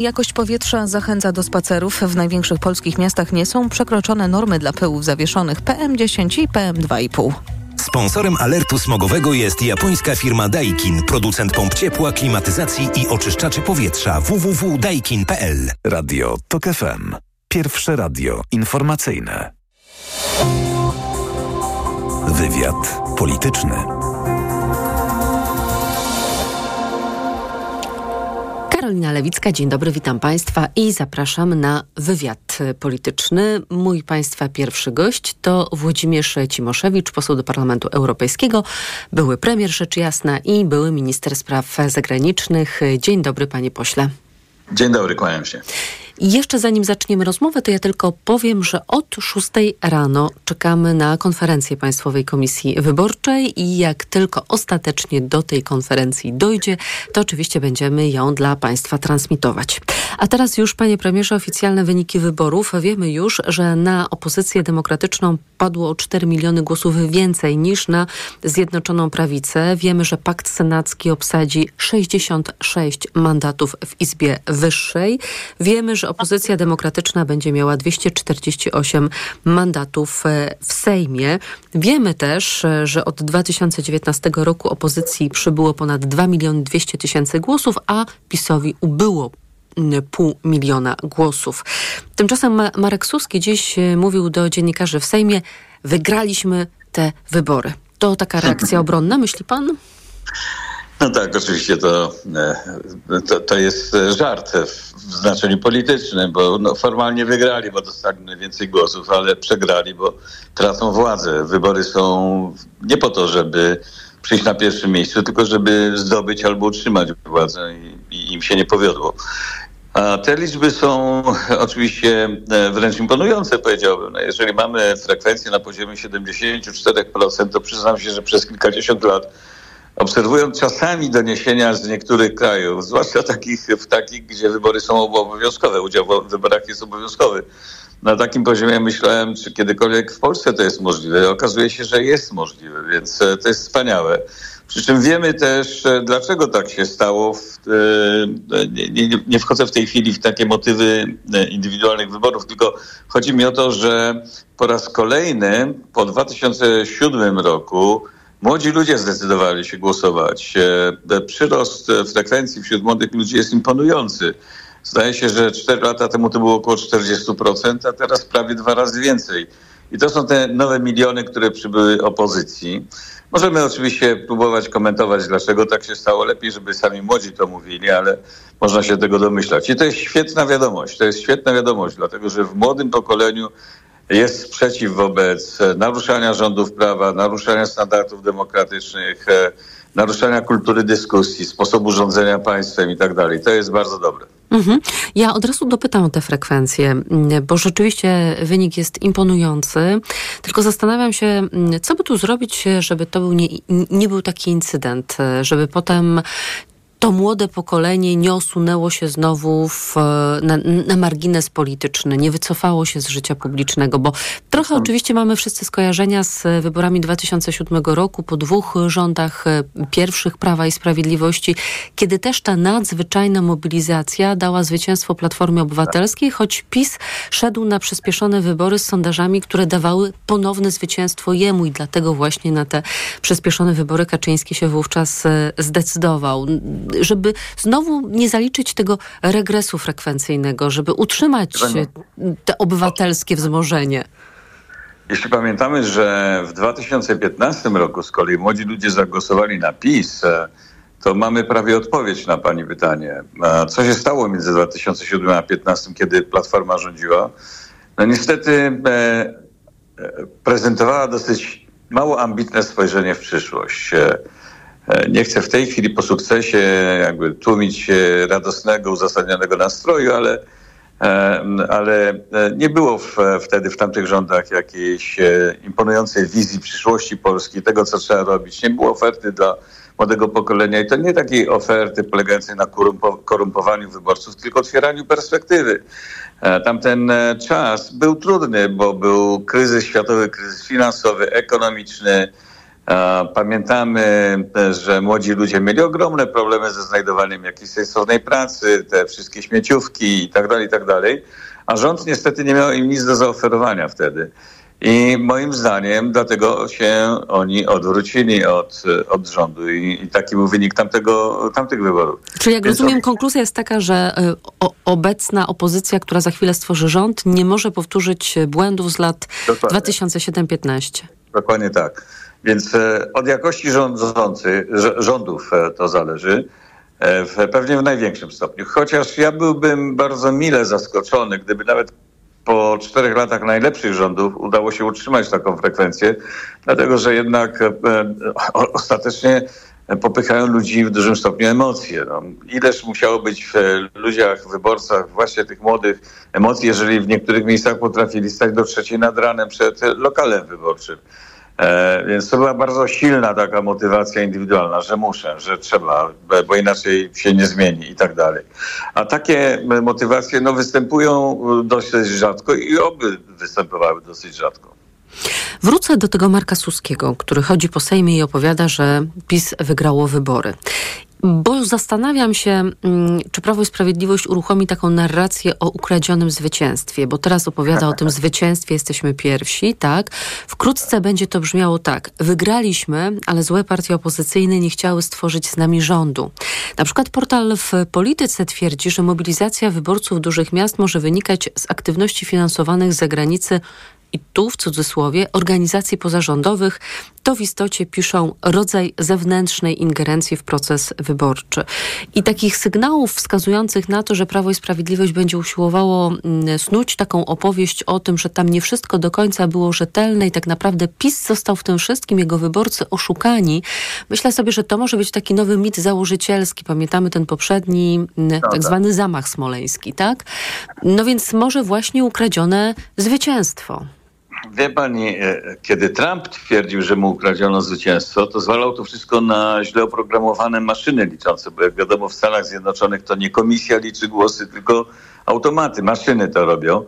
Jakość powietrza zachęca do spacerów. W największych polskich miastach nie są przekroczone normy dla pyłów zawieszonych PM10 i PM2,5. Sponsorem alertu smogowego jest japońska firma Daikin, producent pomp ciepła, klimatyzacji i oczyszczaczy powietrza www.daikin.pl. Radio TOK FM. Pierwsze radio informacyjne. Wywiad polityczny. Karolina Lewicka, dzień dobry, witam Państwa i zapraszam na wywiad polityczny. Mój Państwa pierwszy gość to Włodzimierz Cimoszewicz, poseł do Parlamentu Europejskiego, były premier rzecz jasna i były minister spraw zagranicznych. Dzień dobry, panie pośle. Dzień dobry, kłaniam się. Jeszcze zanim zaczniemy rozmowę, to ja tylko powiem, że od 6 rano czekamy na konferencję Państwowej Komisji Wyborczej i jak tylko ostatecznie do tej konferencji dojdzie, to oczywiście będziemy ją dla Państwa transmitować. A teraz już, panie premierze, oficjalne wyniki wyborów. Wiemy już, że na opozycję demokratyczną padło o 4 miliony głosów więcej niż na Zjednoczoną Prawicę. Wiemy, że Pakt Senacki obsadzi 66 mandatów w Izbie Wyższej. Wiemy, że opozycja demokratyczna będzie miała 248 mandatów e, w Sejmie. Wiemy też, e, że od 2019 roku opozycji przybyło ponad 2 miliony 200 tysięcy głosów, a PiSowi ubyło pół miliona głosów. Tymczasem Marek Suski dziś e, mówił do dziennikarzy w Sejmie, wygraliśmy te wybory. To taka reakcja obronna, myśli pan? No tak, oczywiście to, e, to, to, jest żart w znaczeniu politycznym, bo no, formalnie wygrali, bo dostali najwięcej głosów, ale przegrali, bo tracą władzę. Wybory są nie po to, żeby przyjść na pierwszym miejscu, tylko żeby zdobyć albo utrzymać władzę i, i im się nie powiodło. A te liczby są oczywiście e, wręcz imponujące, powiedziałbym. No jeżeli mamy frekwencję na poziomie 74%, to przyznam się, że przez kilkadziesiąt lat obserwując czasami doniesienia z niektórych krajów, zwłaszcza takich, w takich, gdzie wybory są obowiązkowe, udział w wyborach jest obowiązkowy. Na takim poziomie myślałem, czy kiedykolwiek w Polsce to jest możliwe. Okazuje się, że jest możliwe, więc e, to jest wspaniałe. Przy czym wiemy też, e, dlaczego tak się stało. E, nie, nie, nie wchodzę w tej chwili w takie motywy indywidualnych wyborów, tylko chodzi mi o to, że po raz kolejny po 2007 roku Młodzi ludzie zdecydowali się głosować. E, przyrost frekwencji wśród młodych ludzi jest imponujący. Zdaje się, że 4 lata temu to było około 40%, a teraz prawie dwa razy więcej. I to są te nowe miliony, które przybyły opozycji. Możemy oczywiście próbować komentować, dlaczego tak się stało. Lepiej, żeby sami młodzi to mówili, ale można się tego domyślać. I to jest świetna wiadomość. To jest świetna wiadomość, dlatego że w młodym pokoleniu jest sprzeciw wobec naruszania rządów prawa, naruszania standardów demokratycznych, e, naruszania kultury dyskusji, sposobu rządzenia państwem i tak dalej. To jest bardzo dobre. Mhm. Ja od razu dopytam o te frekwencje, mm, bo rzeczywiście wynik jest imponujący. Tylko zastanawiam się, mm, co by tu zrobić, żeby to był nie, nie był taki incydent, żeby potem to młode pokolenie nie osunęło się znowu w, na, na, margines polityczny, nie wycofało się z życia publicznego, bo trochę oczywiście mamy wszyscy skojarzenia z wyborami 2007 roku, po dwóch rządach e, pierwszych Prawa i Sprawiedliwości, kiedy też ta nadzwyczajna mobilizacja dała zwycięstwo Platformie Obywatelskiej, choć PiS szedł na przyspieszone wybory z sondażami, które dawały ponowne zwycięstwo jemu i dlatego właśnie na te przyspieszone wybory Kaczyński się wówczas e, zdecydował żeby znowu nie zaliczyć tego regresu frekwencyjnego, żeby utrzymać te obywatelskie wzmożenie. Jeśli pamiętamy, że w 2015 roku z kolei młodzi ludzie zagłosowali na PiS, e, to mamy prawie odpowiedź na Pani pytanie. Co się stało między 2007 a 2015, kiedy Platforma rządziła? No niestety e, e, prezentowała dosyć mało ambitne spojrzenie w przyszłość. E, nie chcę w tej chwili po sukcesie jakby tłumić radosnego, uzasadnionego nastroju, ale, e, ale e, nie było w, wtedy w tamtych rządach jakiejś imponującej wizji przyszłości Polski, tego co trzeba robić. Nie było oferty dla młodego pokolenia i to nie takiej oferty polegającej na korumpowaniu wyborców, tylko otwieraniu perspektywy. Tamten czas był trudny, bo był kryzys światowy, kryzys finansowy, ekonomiczny, Pamiętamy, że młodzi ludzie mieli ogromne problemy ze znajdowaniem jakiejś sensownej pracy, te wszystkie śmieciówki i tak dalej, i tak dalej. A rząd niestety nie miał im nic do zaoferowania wtedy. I moim zdaniem dlatego się oni odwrócili od, od rządu i, i taki był wynik tamtego, tamtych wyborów. Czy jak Więc rozumiem, konkluzja jest taka, że y, o, obecna opozycja, która za chwilę stworzy rząd, nie może powtórzyć błędów z lat 2007-15. Dokładnie tak. Więc e, od jakości rządzących, rządów e, to zależy. E, w, pewnie w największym stopniu. Chociaż ja byłbym bardzo mile zaskoczony, gdyby nawet po czterech latach najlepszych rządów udało się utrzymać taką frekwencję, dlatego że jednak ostatecznie popychają ludzi w dużym stopniu emocje. No, ileż musiało być w ludziach, wyborcach, właśnie tych młodych emocji, jeżeli w niektórych miejscach potrafili stać do trzeciej nad ranem przed lokalem wyborczym. E, więc to była bardzo silna taka motywacja indywidualna, że muszę, że trzeba, bo inaczej się nie zmieni i tak dalej. A takie motywacje no, występują dosyć rzadko i oby występowały dosyć rzadko. Wrócę do tego Marka Suskiego, który chodzi po Sejmie i opowiada, że PiS wygrało wybory. Bo zastanawiam się, mm, czy Prawo i Sprawiedliwość uruchomi taką narrację o ukradzionym zwycięstwie, bo teraz opowiada o tym zwycięstwie, jesteśmy pierwsi, tak? Wkrótce będzie to brzmiało tak. Wygraliśmy, ale złe partie opozycyjne nie chciały stworzyć z nami rządu. Na przykład portal w Polityce twierdzi, że mobilizacja wyborców dużych miast może wynikać z aktywności finansowanych z zagranicy i tu w cudzysłowie organizacji pozarządowych to w istocie piszą rodzaj zewnętrznej ingerencji w proces wyborczy. I takich sygnałów wskazujących na to, że Prawo i Sprawiedliwość będzie usiłowało mm, snuć taką opowieść o tym, że tam nie wszystko do końca było rzetelne i tak naprawdę PiS został w tym wszystkim, jego wyborcy oszukani. Myślę sobie, że to może być taki nowy mit założycielski. Pamiętamy ten poprzedni mm, tak zwany zamach smoleński, tak? No więc może właśnie ukradzione zwycięstwo. Wie pani, e, kiedy Trump twierdził, że mu ukradziono zwycięstwo, to zwalał to wszystko na źle oprogramowane maszyny liczące, bo jak wiadomo w Stanach Zjednoczonych to nie komisja liczy głosy, tylko automaty, maszyny to robią.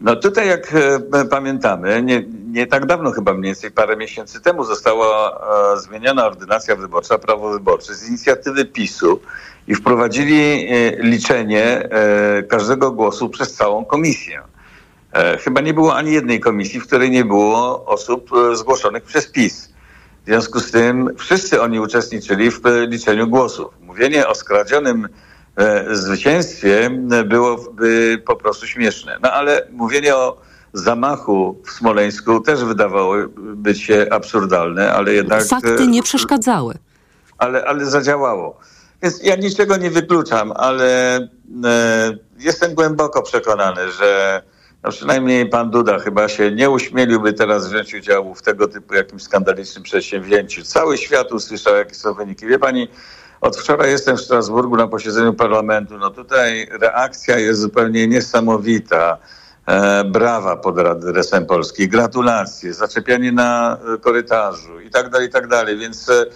No tutaj jak e, pamiętamy, nie, nie tak dawno chyba mniej więcej parę miesięcy temu została e, zmieniona ordynacja wyborcza, prawo wyborcze z inicjatywy PiSu i wprowadzili liczenie każdego głosu przez całą komisję. E, chyba nie było ani jednej komisji, w której nie było osób e, zgłoszonych przez PiS. W związku z tym wszyscy oni uczestniczyli w e, liczeniu głosów. Mówienie o skradzionym zwycięstwie byłoby po prostu śmieszne. No ale mówienie o zamachu w Smoleńsku też wydawało być się absurdalne, ale jednak... Fakty nie przeszkadzały. Ale, ale zadziałało. Więc ja niczego nie wykluczam, ale jestem głęboko przekonany, że no przynajmniej pan Duda chyba się nie uśmieliłby teraz wziąć udziału w tego typu jakimś skandalicznym przedsięwzięciu. Cały świat usłyszał, jakie są wyniki. Wie pani, od wczoraj jestem w Strasburgu na posiedzeniu parlamentu. No tutaj reakcja jest zupełnie niesamowita. E, brawa pod adresem Polski, gratulacje, zaczepianie na korytarzu i tak dalej, i tak dalej. Więc e,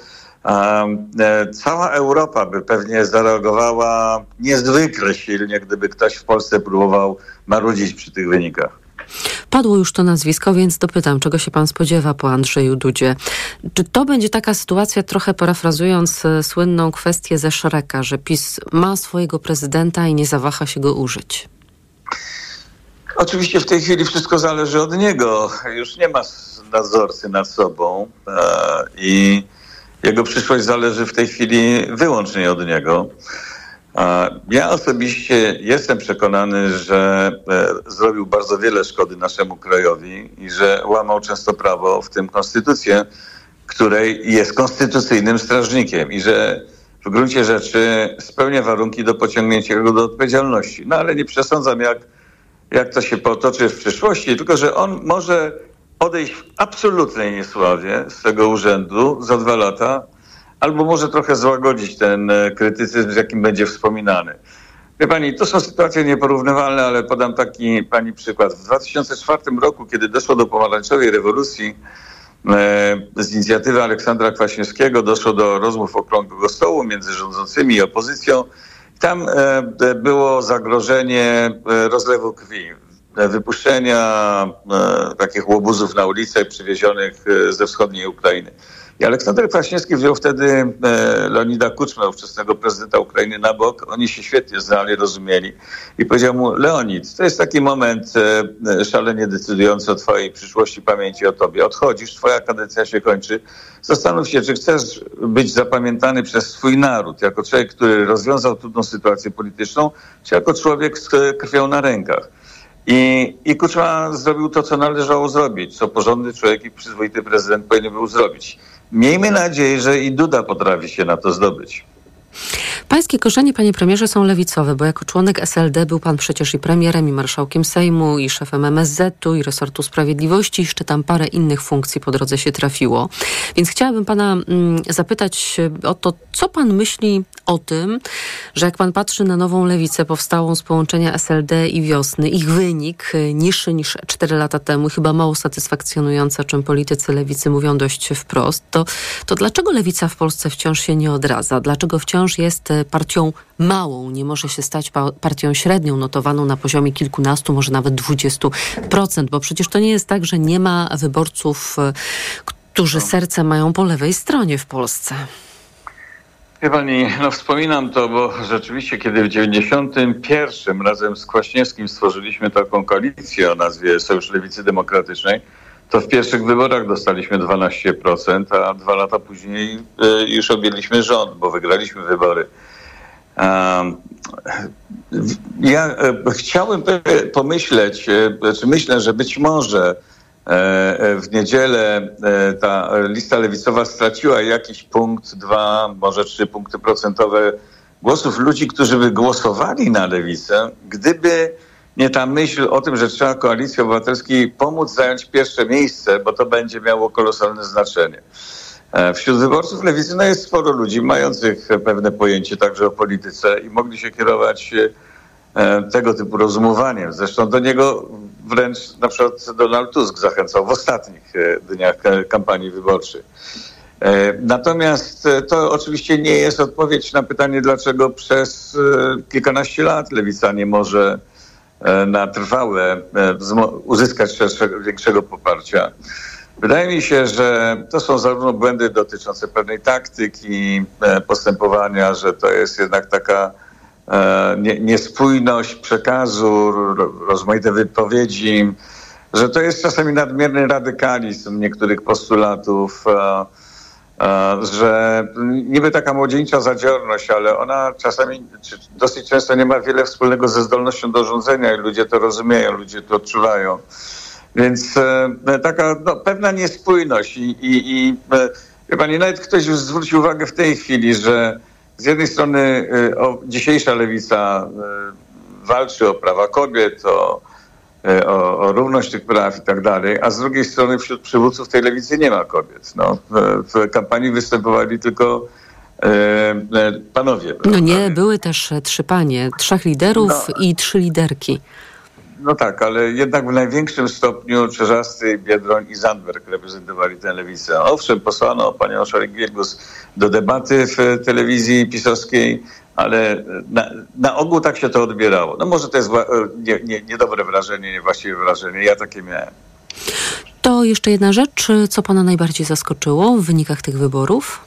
cała Europa by pewnie zareagowała niezwykle silnie, gdyby ktoś w Polsce próbował marudzić przy tych wynikach. Padło już to nazwisko, więc dopytam, czego się pan spodziewa po Andrzeju Dudzie. Czy to będzie taka sytuacja, trochę parafrazując e, słynną kwestię ze Szreka, że PiS ma swojego prezydenta i nie zawaha się go użyć? Oczywiście w tej chwili wszystko zależy od niego. Już nie ma nadzorcy nad sobą e, i jego przyszłość zależy w tej chwili wyłącznie od niego. Ja osobiście jestem przekonany, że e, zrobił bardzo wiele szkody naszemu krajowi i że łamał często prawo, w tym konstytucję, której jest konstytucyjnym strażnikiem i że w gruncie rzeczy spełnia warunki do pociągnięcia go do odpowiedzialności. No ale nie przesądzam, jak, jak to się potoczy w przyszłości, tylko że on może odejść w absolutnej niesławie z tego urzędu za dwa lata, albo może trochę złagodzić ten e, krytycyzm, z jakim będzie wspominany. Wie pani, to są sytuacje nieporównywalne, ale podam taki pani przykład. W 2004 roku, kiedy doszło do pomarańczowej rewolucji, e, z inicjatywy Aleksandra Kwaśniewskiego doszło do rozmów okrągłego stołu między rządzącymi i opozycją. Tam e, było zagrożenie rozlewu krwi wypuszczenia takich łobuzów na ulicę przywiezionych ze wschodniej Ukrainy. I Aleksander Kwaśniewski wziął wtedy e, Leonida Kuczma, ówczesnego prezydenta Ukrainy, na bok. Oni się świetnie znali, rozumieli. I powiedział mu, Leonid, to jest taki moment e, szalenie decydujący o twojej przyszłości, pamięci o tobie. Odchodzisz, twoja kadencja się kończy. Zastanów się, czy chcesz być zapamiętany przez swój naród, jako człowiek, który rozwiązał trudną sytuację polityczną, czy jako człowiek z krwią na rękach. I, I Kuczma zrobił to, co należało zrobić, co porządny człowiek i przyzwoity prezydent powinien był zrobić. Miejmy nadzieję, że i Duda potrafi się na to zdobyć. Pańskie korzenie, panie premierze, są lewicowe, bo jako członek SLD był pan przecież i premierem, i marszałkiem Sejmu, i szefem MSZ-u, i resortu sprawiedliwości, jeszcze tam parę innych funkcji po drodze się trafiło. Więc chciałabym pana mm, zapytać o to, co pan myśli o tym, że jak pan patrzy na nową lewicę powstałą z połączenia SLD i wiosny, ich wynik y, niższy niż 4 lata temu, chyba mało satysfakcjonujący, o czym politycy lewicy mówią dość wprost, to, to dlaczego lewica w Polsce wciąż się nie odradza? Dlaczego wciąż jest partią małą, nie może się stać partią średnią, notowaną na poziomie kilkunastu, może nawet dwudziestu procent, bo przecież to nie jest tak, że nie ma wyborców, y, którzy serce mają po lewej stronie w Polsce. Wie pani, no wspominam to, bo rzeczywiście kiedy w 91 razem z Kwaśniewskim stworzyliśmy taką koalicję o nazwie Sojusz Lewicy Demokratycznej, to w pierwszych wyborach dostaliśmy 12%, a dwa lata później y, już objęliśmy rząd, bo wygraliśmy wybory. Ja e, chciałem pomyśleć, czy znaczy myślę, że być może E, e, w niedzielę e, ta lista lewicowa straciła jakiś punkt, dwa, może trzy punkty procentowe głosów ludzi, którzy by głosowali na lewicę, gdyby nie ta myśl o tym, że trzeba koalicji obywatelskiej pomóc zająć pierwsze miejsce, bo to będzie miało kolosalne znaczenie. Wśród wyborców lewicy no jest sporo ludzi mających pewne pojęcie także o polityce i mogli się kierować tego typu rozumowaniem. Zresztą do niego wręcz na przykład Donald Tusk zachęcał w ostatnich e, dniach kampanii wyborczej. E, natomiast e, to oczywiście nie jest odpowiedź na pytanie, dlaczego przez kilkanaście lat lewica nie może na trwałe uzyskać szerszego, większego poparcia. Wydaje mi się, że to są zarówno błędy dotyczące pewnej taktyki postępowania, że to jest jednak taka E, niespójność przekazu, rozmaite wypowiedzi, że to jest czasami nadmierny radykalizm niektórych postulatów, e, e, że niby taka młodzieńcza zadziorność, ale ona czasami, dosyć często nie ma wiele wspólnego ze zdolnością do rządzenia i ludzie to rozumieją, ludzie to odczuwają. Więc taka no, pewna niespójność i, i, i wie pani, nawet ktoś już zwrócił uwagę w tej chwili, że z jednej strony y, o, dzisiejsza lewica walczy o prawa kobiet, o, o, o, równość tych praw i tak dalej, a z drugiej strony wśród przywódców tej lewicy nie ma kobiet. No, w, w kampanii występowali tylko panowie. No nie, były też trzy panie, trzech liderów no. i trzy liderki. No tak, ale jednak w największym stopniu Czerzasty, Biedroń i Zandberg reprezentowali tę lewicę. Owszem, posłano panią Szorek-Giergus do debaty w telewizji pisowskiej, ale na, na, ogół tak się to odbierało. No może to jest nie, nie, niedobre wrażenie, niewłaściwe wrażenie. Ja takie miałem. To jeszcze jedna rzecz. Co pana najbardziej zaskoczyło w wynikach tych wyborów?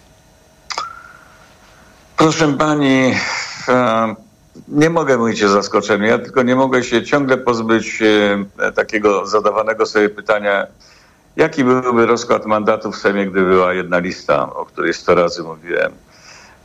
Proszę pani... E, nie mogę mówić o zaskoczeniu. Ja tylko nie mogę się ciągle pozbyć e, takiego zadawanego sobie pytania, jaki byłby rozkład mandatów w Sejmie, gdyby była jedna lista, o której sto razy mówiłem.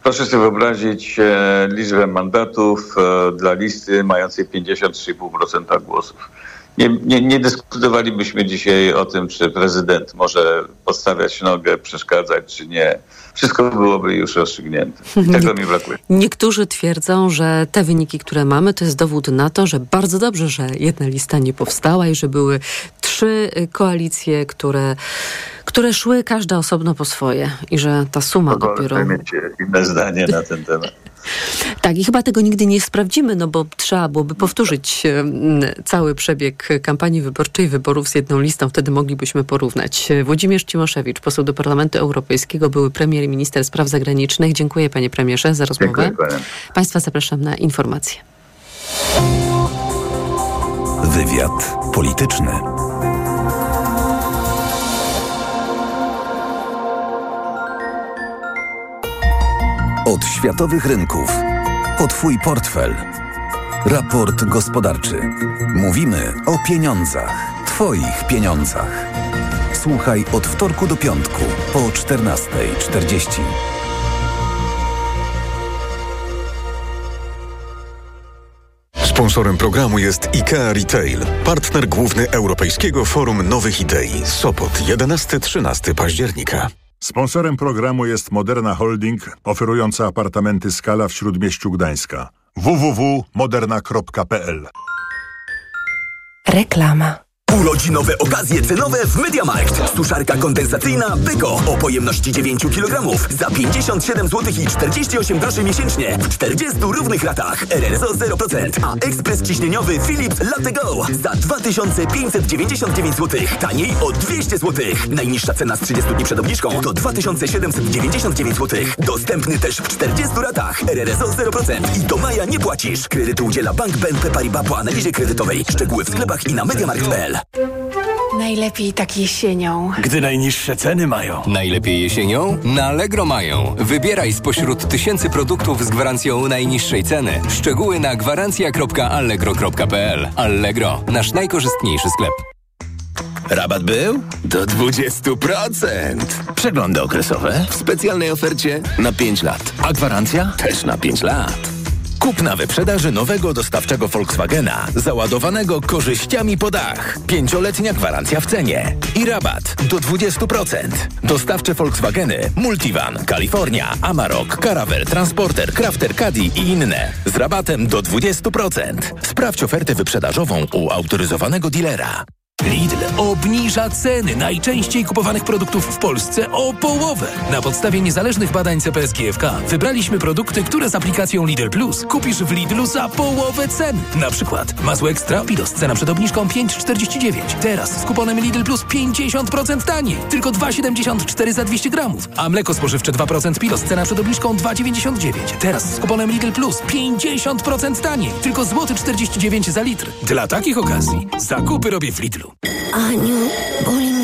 Proszę sobie wyobrazić e, liczbę mandatów e, dla listy mającej 53,5% głosów. Nie, nie, nie, dyskutowalibyśmy dzisiaj o tym, czy prezydent może podstawiać nogę, przeszkadzać, czy nie wszystko byłoby już rozstrzygnięte. I tego mi brakuje. Niektórzy twierdzą, że te wyniki, które mamy, to jest dowód na to, że bardzo dobrze, że jedna lista nie powstała i że były trzy koalicje, które które szły każda osobno po swoje i że ta suma dopiero... mieć inne zdanie na ten temat. Tak, i chyba tego nigdy nie sprawdzimy, no bo trzeba byłoby powtórzyć cały przebieg kampanii wyborczej, wyborów z jedną listą, wtedy moglibyśmy porównać. Włodzimierz Cimoszewicz, poseł do Parlamentu Europejskiego, były premier i minister spraw zagranicznych. Dziękuję panie premierze za rozmowę. Dziękuję, Państwa zapraszam na informacje. Wywiad polityczny. Od światowych rynków po Twój portfel. Raport gospodarczy. Mówimy o pieniądzach. Twoich pieniądzach. Słuchaj od wtorku do piątku po 14.40. Sponsorem programu jest IKEA Retail, partner główny Europejskiego Forum Nowych Idei. Sopot 11-13 października. Sponsorem programu jest Moderna Holding, oferująca apartamenty Skala w Śródmieściu Gdańska. www.moderna.pl Reklama. Urodzinowe okazje cenowe w Mediamarkt. Suszarka kondensacyjna Beko o pojemności 9 kg za 57 zł i 48 groszy miesięcznie w 40 równych ratach. RRZO 0%, a ekspres ciśnieniowy Philips Latte Go za 2599 zł. Taniej o 200 zł. Najniższa cena z 30 dni przed obniżką to 2799 zł. Dostępny też w 40 ratach. RRZO 0% i do maja nie płacisz. Kredytu udziela Bank BNP Paribas po analizie kredytowej. Szczegóły w sklepach i na mediamarkt.pl. Najlepiej tak jesienią. Gdy najniższe ceny mają. Najlepiej jesienią? Na Allegro mają. Wybieraj spośród tysięcy produktów z gwarancją najniższej ceny. Szczegóły na gwarancja.allegro.pl Allegro, nasz najkorzystniejszy sklep. Rabat był? Do 20%. Przeglądy okresowe w specjalnej ofercie na 5 lat. A gwarancja też na 5 lat. Kup na wyprzedaży nowego dostawczego Volkswagena, załadowanego korzyściami po dach. Pięcioletnia gwarancja w cenie i rabat do 20%. Dostawcze Volkswageny Multivan, Kalifornia, Amarok, Caravelle, Transporter, Crafter Caddy i inne. Z rabatem do 20%. Sprawdź ofertę wyprzedażową u autoryzowanego dealera. Lidl obniża ceny najczęściej kupowanych produktów w Polsce o połowę. Na podstawie niezależnych badań CPS GFK wybraliśmy produkty, które z aplikacją Lidl Plus kupisz w Lidlu za połowę ceny. Na przykład masło ekstra Pilos cena przed obniżką 5,49. Teraz z kuponem Lidl Plus 50% taniej. Tylko 2,74 za 200 gramów. A mleko spożywcze 2% Pilos cena przed obniżką 2,99. Teraz z kuponem Lidl Plus 50% taniej. Tylko złoty 49 za litr. Dla takich okazji zakupy robię w Lidlu. Año Bolívar.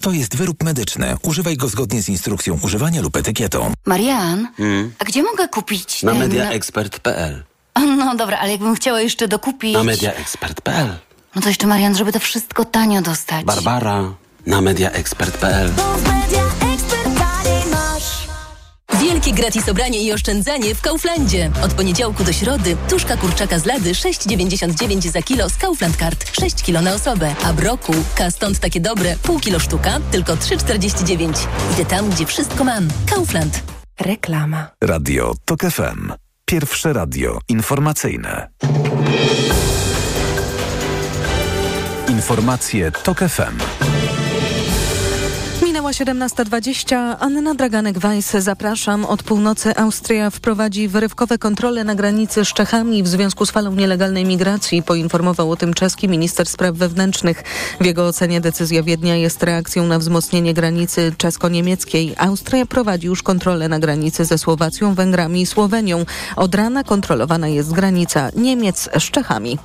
To jest wyrób medyczny. Używaj go zgodnie z instrukcją używania lub etykietą. Marian, hmm? a gdzie mogę kupić Na mediaexpert.pl No dobra, ale jakbym chciała jeszcze dokupić... Na mediaexpert.pl No to jeszcze Marian, żeby to wszystko tanio dostać. Barbara, na mediaexpert.pl Wielkie gratis obranie i oszczędzanie w Kauflandzie. Od poniedziałku do środy tuszka kurczaka z lady 6,99 za kilo z Kaufland Card. 6 kilo na osobę. A broku, ka stąd takie dobre, pół kilo sztuka, tylko 3,49. Idę tam, gdzie wszystko mam. Kaufland. Reklama. Radio TOK FM. Pierwsze radio informacyjne. Informacje TOK FM. Minęła 17.20. Anna Draganek-Weiss, zapraszam. Od północy Austria wprowadzi wyrywkowe kontrole na granicy z Czechami w związku z falą nielegalnej migracji, poinformował o tym czeski minister spraw wewnętrznych. W jego ocenie decyzja Wiednia jest reakcją na wzmocnienie granicy czesko-niemieckiej. Austria prowadzi już kontrolę na granicy ze Słowacją, Węgrami i Słowenią. Od rana kontrolowana jest granica Niemiec z Czechami.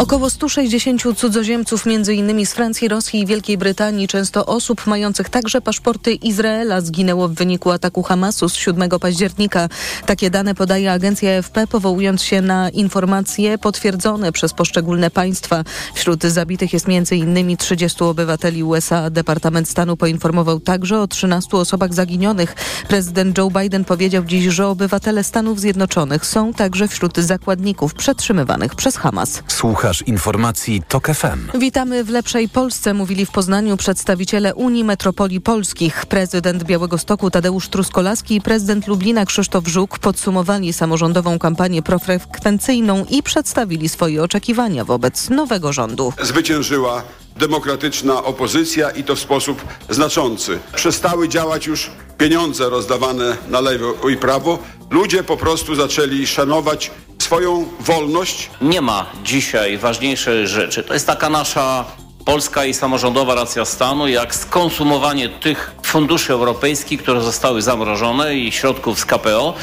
Około 160 cudzoziemców, m.in. z Francji, Rosji i Wielkiej Brytanii, często osób mających także paszporty Izraela, zginęło w wyniku ataku Hamasu z 7 października. Takie dane podaje agencja AFP, powołując się na informacje potwierdzone przez poszczególne państwa. Wśród zabitych jest m.in. 30 obywateli USA. Departament Stanu poinformował także o 13 osobach zaginionych. Prezydent Joe Biden powiedział dziś, że obywatele Stanów Zjednoczonych są także wśród zakładników przetrzymywanych przez Hamas. Słucha Słuchasz informacji TOK FM. Witamy w lepszej Polsce, mówili w Poznaniu przedstawiciele Unii Metropolii Polskich. Prezydent Białego Stoku Tadeusz Truskolaski i prezydent Lublina Krzysztof Żuk podsumowali samorządową kampanię profrekwencyjną i przedstawili swoje oczekiwania wobec nowego rządu. Zwyciężyła demokratyczna opozycja i to w sposób znaczący. Przestały działać już pieniądze rozdawane na lewo i prawo. Ludzie po prostu zaczęli szanować swoją wolność. Nie ma dzisiaj ważniejszej rzeczy. To jest taka nasza polska i samorządowa racja stanu, jak skonsumowanie tych funduszy europejskich, które zostały zamrożone i środków z KPO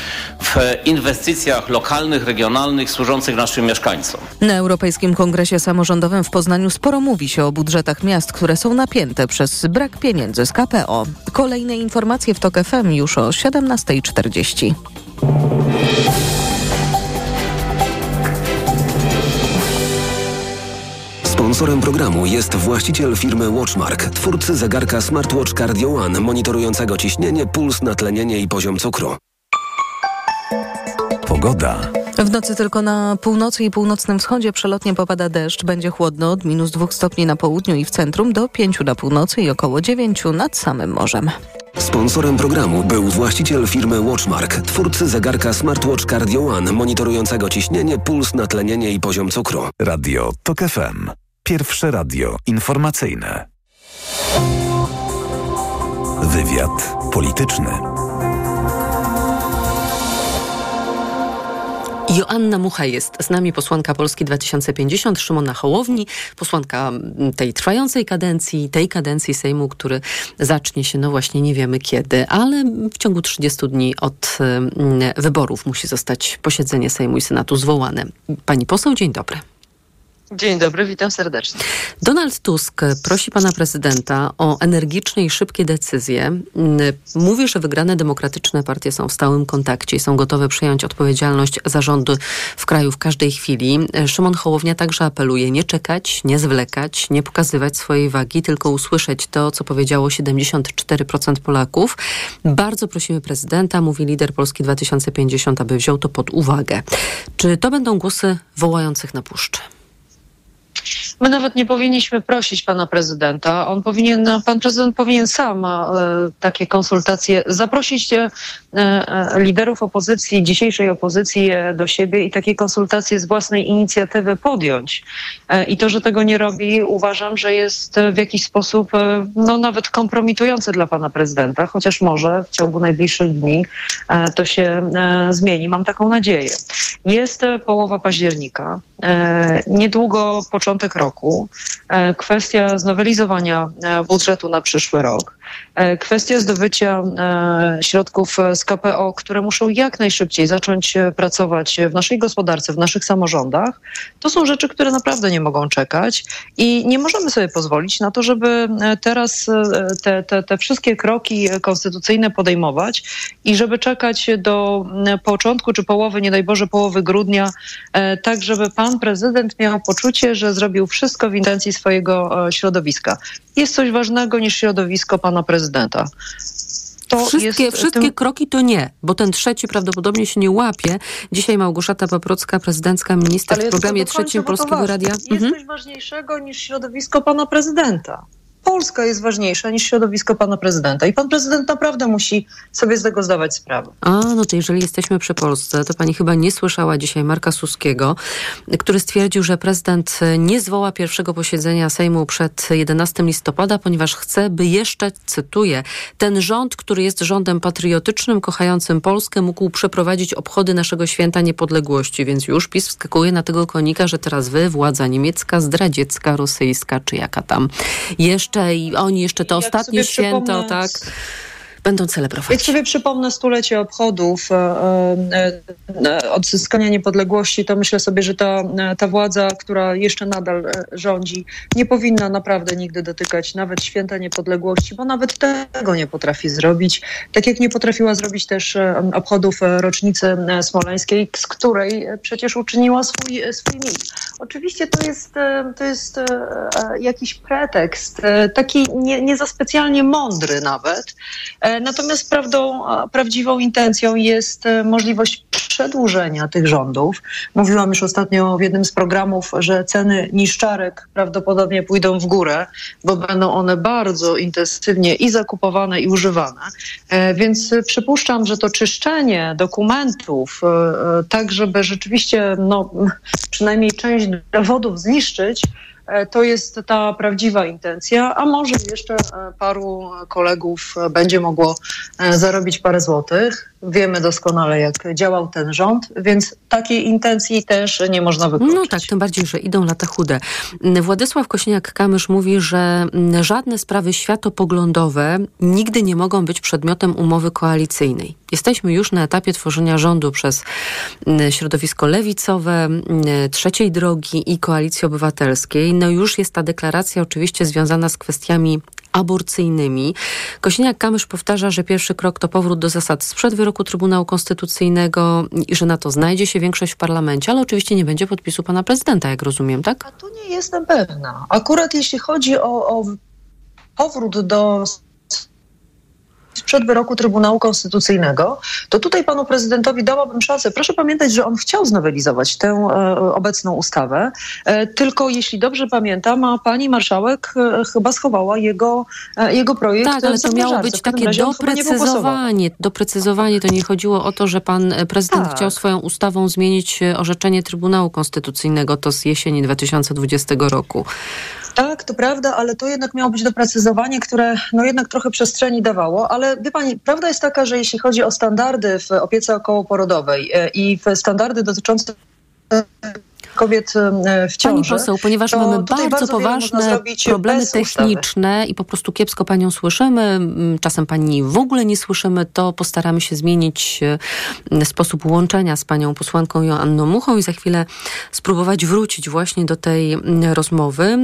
w inwestycjach lokalnych, regionalnych służących naszym mieszkańcom. Na Europejskim Kongresie Samorządowym w Poznaniu sporo mówi się o budżetach miast, które są napięte przez brak pieniędzy z KPO. Kolejne informacje w TOK FM już o 17.40. Sponsorem programu jest właściciel firmy Watchmark, twórcy zegarka Smartwatch Cardio One, monitorującego ciśnienie, puls, natlenienie i poziom cukru. Pogoda. W nocy tylko na północy i północnym wschodzie przelotnie popada deszcz. Będzie chłodno od minus dwóch stopni na południu i w centrum do pięciu na północy i około dziewięciu nad samym morzem. Sponsorem programu był właściciel firmy Watchmark, twórcy zegarka Smartwatch Cardio One, monitorującego ciśnienie, puls, natlenienie i poziom cukru. Radio TOK FM. Pierwsze radio informacyjne. Wywiad polityczny. Joanna Mucha jest z nami, posłanka Polski 2050, Szymona Hołowni, posłanka tej trwającej kadencji, tej kadencji Sejmu, który zacznie się, no właśnie nie wiemy kiedy, ale w ciągu 30 dni od wyborów musi zostać posiedzenie Sejmu i Senatu zwołane. Pani poseł, dzień dobry. Dzień dobry, witam serdecznie. Donald Tusk prosi pana prezydenta o energiczne i szybkie decyzje. Mówi, że wygrane demokratyczne partie są w stałym kontakcie i są gotowe przyjąć odpowiedzialność za rządy w kraju w każdej chwili. Szymon Hołownia także apeluje nie czekać, nie zwlekać, nie pokazywać swojej wagi, tylko usłyszeć to, co powiedziało 74% Polaków. Bardzo prosimy prezydenta, mówi lider Polski 2050, aby wziął to pod uwagę. Czy to będą głosy wołających na puszczy? My nawet nie powinniśmy prosić pana prezydenta. On powinien, pan prezydent powinien sam e, takie konsultacje zaprosić e, e, liderów opozycji, dzisiejszej opozycji e, do siebie i takie konsultacje z własnej inicjatywy podjąć. E, I to, że tego nie robi, uważam, że jest w jakiś sposób e, no, nawet kompromitujące dla pana prezydenta, chociaż może w ciągu najbliższych dni to się zmieni. Mam taką nadzieję. Jest połowa października. Niedługo początek roku. Kwestia znowelizowania budżetu na przyszły rok. Kwestia zdobycia środków z KPO, które muszą jak najszybciej zacząć pracować w naszej gospodarce, w naszych samorządach. To są rzeczy, które naprawdę nie mogą czekać i nie możemy sobie pozwolić na to, żeby teraz te, te, te wszystkie kroki konstytucyjne podejmować i żeby czekać do początku czy połowy, nie daj Boże, połowy grudnia, tak żeby pan prezydent miał poczucie, że zrobił wszystko w intencji swojego środowiska. Jest coś ważnego niż środowisko pana prezydenta. To wszystkie wszystkie tym... kroki to nie, bo ten trzeci prawdopodobnie się nie łapie. Dzisiaj Małgorzata Paprocka, prezydencka minister w programie trzecim Polskiego Radia. Jest mhm. coś ważniejszego niż środowisko pana prezydenta. Polska jest ważniejsza niż środowisko pana prezydenta. I pan prezydent naprawdę musi sobie z tego zdawać sprawę. A, no to jeżeli jesteśmy przy Polsce, to pani chyba nie słyszała dzisiaj Marka Suskiego, który stwierdził, że prezydent nie zwoła pierwszego posiedzenia Sejmu przed 11 listopada, ponieważ chce, by jeszcze, cytuję, ten rząd, który jest rządem patriotycznym, kochającym Polskę, mógł przeprowadzić obchody naszego święta niepodległości. Więc już PiS wskakuje na tego konika, że teraz wy, władza niemiecka, zdradziecka, rosyjska, czy jaka tam jeszcze jeszcze i oni jeszcze to ostatnie święto, tak? będą celebrować. Jak sobie przypomnę stulecie obchodów e, e, e, odzyskania niepodległości, to myślę sobie, że ta, ta władza, która jeszcze nadal rządzi, nie powinna naprawdę nigdy dotykać nawet święta niepodległości, bo nawet tego nie potrafi zrobić. Tak jak nie potrafiła zrobić też obchodów rocznicy smoleńskiej, z której przecież uczyniła swój, swój mit. Oczywiście to jest, e, to jest e, e, jakiś pretekst, taki nie, nie za specjalnie mądry nawet. Natomiast prawdą, prawdziwą intencją jest możliwość przedłużenia tych rządów. Mówiłam już ostatnio w jednym z programów, że ceny niszczarek prawdopodobnie pójdą w górę, bo będą one bardzo intensywnie i zakupowane, i używane. Więc przypuszczam, że to czyszczenie dokumentów, tak żeby rzeczywiście no, przynajmniej część dowodów zniszczyć, to jest ta prawdziwa intencja, a może jeszcze e, paru kolegów będzie mogło e, zarobić parę złotych. Wiemy doskonale, jak działał ten rząd, więc takiej intencji też nie można wykluczyć. No tak, tym bardziej, że idą lata chude. Władysław Kośniak-Kamysz mówi, że żadne sprawy światopoglądowe nigdy nie mogą być przedmiotem umowy koalicyjnej. Jesteśmy już na etapie tworzenia rządu przez środowisko lewicowe, trzeciej drogi i koalicji obywatelskiej. No już jest ta deklaracja oczywiście związana z kwestiami aborcyjnymi. Kosiniak-Kamysz powtarza, że pierwszy krok to powrót do zasad sprzed wyroku Trybunału Konstytucyjnego i że na to znajdzie się większość w parlamencie, ale oczywiście nie będzie podpisu pana prezydenta, jak rozumiem, tak? A tu nie jestem pewna. Akurat jeśli chodzi o, o powrót do sprzed wyroku Trybunału Konstytucyjnego, to tutaj panu prezydentowi dałabym szansę. Proszę pamiętać, że on chciał znowelizować tę e, obecną ustawę, e, tylko jeśli dobrze pamiętam, a pani marszałek e, chyba schowała jego, jego projekt Tak, ale to miało być takie doprecyzowanie. Doprecyzowanie to nie chodziło o to, że pan prezydent tak. chciał swoją ustawą zmienić orzeczenie Trybunału Konstytucyjnego, to z jesieni 2020 roku. Tak, to prawda, ale to jednak miało być doprecyzowanie, które no jednak trochę przestrzeni dawało, ale wie pani, prawda jest taka, że jeśli chodzi o standardy w opiece okołoporodowej e, i w standardy dotyczące kobiet e, w ciąży. Pani poseł, ponieważ mamy bardzo, bardzo poważne problemy techniczne ustawy. i po prostu kiepsko panią słyszymy, czasem pani w ogóle nie słyszymy, to postaramy się zmienić e, sposób łączenia z panią posłanką Joanną Muchą i za chwilę spróbować wrócić właśnie do tej rozmowy.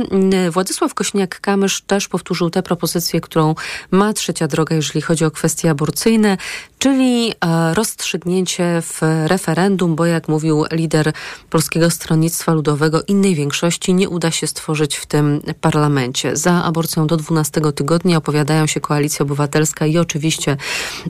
Władysław Kośniak-Kamysz też powtórzył tę propozycję, którą ma trzecia droga, jeżeli chodzi o kwestie aborcyjne, czyli e, rozstrzygnięcie w referendum, bo jak mówił lider Polskiego Stronnictwa Ludowego, innej większości nie uda się stworzyć w tym parlamencie. Za aborcją do 12 tygodnia opowiadają się Koalicja Obywatelska i oczywiście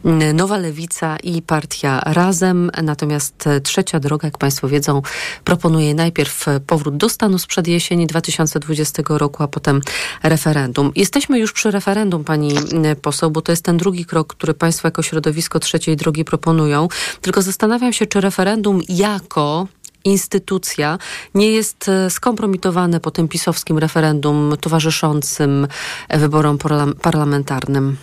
mm, Nowa Lewica i Partia Razem. Natomiast trzecia droga, jak Państwo wiedzą, proponuje najpierw powrót do stanu sprzed jesieni 2020 roku, a potem referendum. Jesteśmy już przy referendum, pani mm, poseł, bo to jest ten drugi krok, który Państwo jako środowisko trzeciej drogi proponują. Tylko zastanawiam się, czy referendum jako instytucja nie jest e, skompromitowane po tym pisowskim referendum towarzyszącym wyborom parlamentarnym.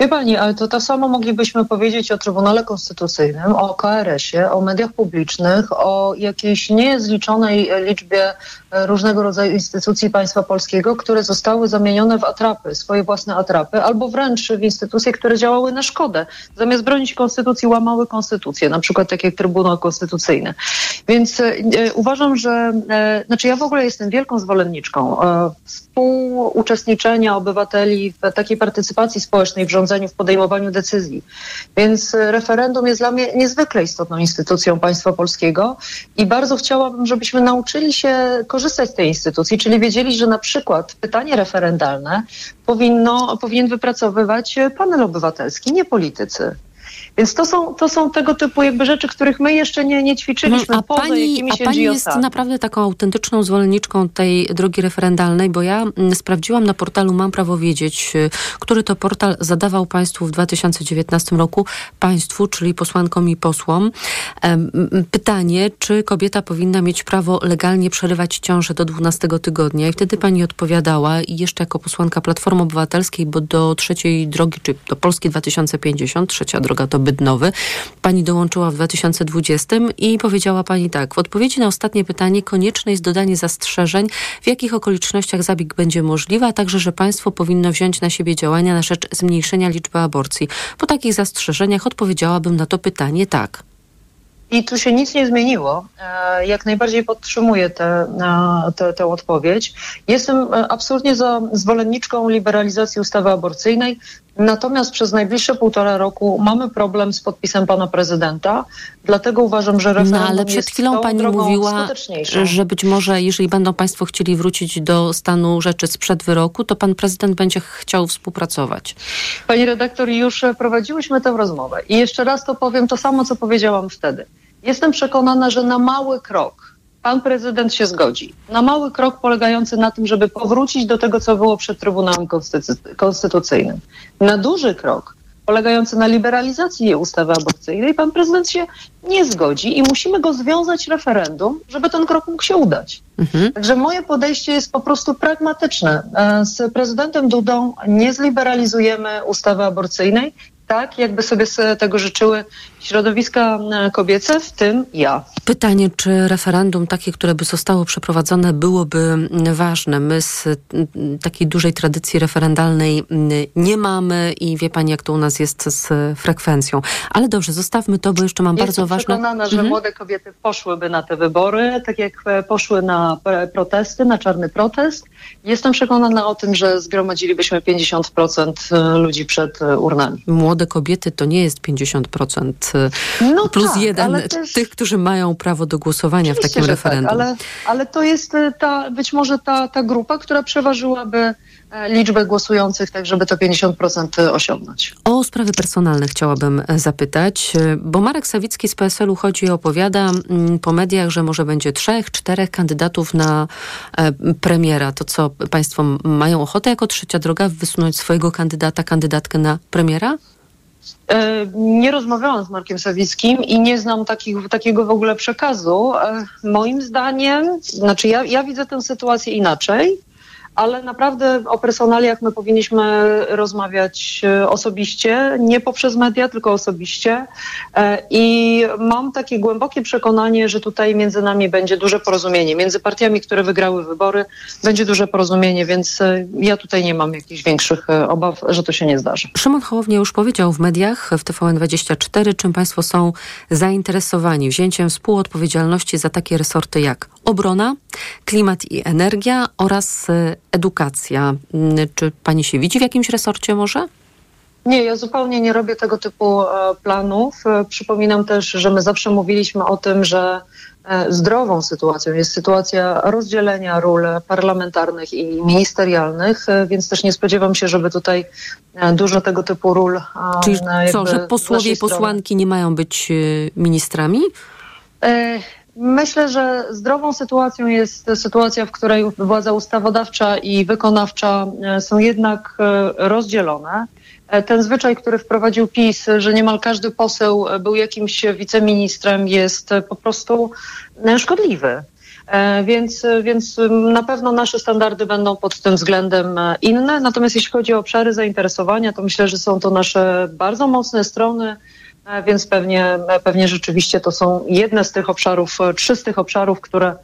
Wie pani, ale to to samo moglibyśmy powiedzieć o Trybunale Konstytucyjnym, o KRS-ie, o mediach publicznych, o jakiejś niezliczonej liczbie różnego rodzaju instytucji państwa polskiego, które zostały zamienione w atrapy, swoje własne atrapy, albo wręcz w instytucje, które działały na szkodę. Zamiast bronić konstytucji, łamały konstytucję, na przykład tak jak Trybunał Konstytucyjny. Więc e uważam, że, e, znaczy ja w ogóle jestem wielką zwolenniczką e, współuczestniczenia obywateli w takiej partycypacji społecznej w rządzeniu, w podejmowaniu decyzji. Więc referendum jest dla mnie niezwykle istotną instytucją państwa polskiego i bardzo chciałabym, żebyśmy nauczyli się korzystać z tej instytucji, czyli wiedzieli, że na przykład pytanie referendalne powinno, powinien wypracowywać panel obywatelski, nie politycy. Więc to są, to są tego typu jakby rzeczy, których my jeszcze nie, nie ćwiczyliśmy. A poza pani, a pani jest naprawdę taką autentyczną zwolenniczką tej drogi referendalnej, bo ja mm, sprawdziłam na portalu Mam Prawo Wiedzieć, y, który to portal zadawał Państwu w 2019 roku, Państwu, czyli posłankom i posłom, pytanie, czy kobieta powinna mieć prawo legalnie przerywać ciążę do 12 tygodnia. I wtedy Pani odpowiadała, i jeszcze jako posłanka Platformy Obywatelskiej, bo do trzeciej drogi, czy do Polski 2050, trzecia droga to Bydnowy. Pani dołączyła w 2020 i powiedziała Pani tak. W odpowiedzi na ostatnie pytanie konieczne jest dodanie zastrzeżeń, w jakich okolicznościach zabieg będzie możliwy, a także, że państwo powinno wziąć na siebie działania na rzecz zmniejszenia liczby aborcji. Po takich zastrzeżeniach odpowiedziałabym na to pytanie tak. I tu się nic nie zmieniło. E, jak najbardziej podtrzymuję tę te, te, odpowiedź. Jestem e, absolutnie za zwolenniczką liberalizacji ustawy aborcyjnej. Natomiast przez najbliższe półtora roku mamy problem z podpisem pana prezydenta, dlatego uważam, że referendum No ale przed chwilą pani mówiła, że być może jeżeli będą państwo chcieli wrócić do stanu rzeczy sprzed wyroku, to pan prezydent będzie chciał współpracować. Pani redaktor, już prowadziłyśmy tę rozmowę i jeszcze raz to powiem to samo, co powiedziałam wtedy. Jestem przekonana, że na mały krok pan prezydent się zgodzi. Na mały krok polegający na tym, żeby powrócić do tego, co było przed Trybunałem Konstytucy- Konstytucyjnym. Na duży krok polegający na liberalizacji ustawy aborcyjnej pan prezydent się nie zgodzi i musimy go związać referendum, żeby ten krok mógł się udać. Także moje podejście jest po prostu pragmatyczne. E, Z prezydentem Dudą nie zliberalizujemy ustawy aborcyjnej, tak jakby sobie tego życzyły środowiska e, kobiece, w tym ja. Pytanie, czy referendum takie, które by zostało przeprowadzone, byłoby mm, ważne? My z mm, takiej dużej tradycji referendalnej mm, nie mamy i wie pani, jak to u nas jest z frekwencją. Ale dobrze, zostawmy to, bo jeszcze mam Jestem bardzo ważne... przekonana, że Mhm. młode kobiety poszłyby na te wybory, tak jak e, poszły na e, protesty, na czarny protest. Jestem przekonana o tym, że zgromadzilibyśmy 50% ludzi przed urnami. Młode kobiety to nie jest 50% No plus tak, jeden też- tych, którzy mają prawo do głosowania w Oczywiście, takim że referendum. Tak, ale, ale to jest e, ta, być może ta, ta grupa, która przeważyłaby e, liczbę głosujących, tak żeby to 50% osiągnąć. O sprawy personalne chciałabym e, zapytać, bo Marek Sawicki z PSL-u chodzi i opowiada mm, po mediach, że może będzie trzech, czterech kandydatów na e, premiera. To co, państwo mają ochotę jako trzecia droga wysunąć swojego kandydata, kandydatkę na premiera? E, Nie rozmawiałam z Markiem Sawickim i nie znam takich, takiego w ogóle przekazu. E, Moim zdaniem, znaczy ja, ja widzę tę sytuację inaczej, ale naprawdę o personaliach my powinniśmy rozmawiać e, osobiście, nie poprzez media, tylko osobiście. E, I mam takie głębokie przekonanie, że tutaj między nami będzie duże porozumienie. Między partiami, które wygrały wybory, będzie duże porozumienie, więc e, ja tutaj nie mam jakichś większych obaw, że to się nie zdarzy. Szymon Hołownia już powiedział w mediach, w TVN24, czym państwo są zainteresowani wzięciem współodpowiedzialności za takie resorty jak obrona, klimat i energia oraz edukacja. Mm, Czy pani się widzi w jakimś resorcie może? Nie, ja zupełnie nie robię tego typu e, planów. E, Przypominam też, że my zawsze mówiliśmy o tym, że e, zdrową sytuacją jest sytuacja rozdzielenia ról parlamentarnych i ministerialnych, więc też nie spodziewam się, żeby tutaj dużo tego typu ról. Czyli co, że posłowie i strony. posłanki nie mają być ministrami? Myślę, że zdrową sytuacją jest sytuacja, w której władza ustawodawcza i wykonawcza e, są jednak e, rozdzielone. E, Ten zwyczaj, który wprowadził PiS, że niemal każdy poseł był jakimś wiceministrem, jest po prostu szkodliwy. Więc, więc na pewno nasze standardy będą pod tym względem inne. Natomiast jeśli chodzi o obszary zainteresowania, to myślę, że są to nasze bardzo mocne strony. Więc pewnie, pewnie rzeczywiście to są jedne z tych obszarów, trzy z tych obszarów, które,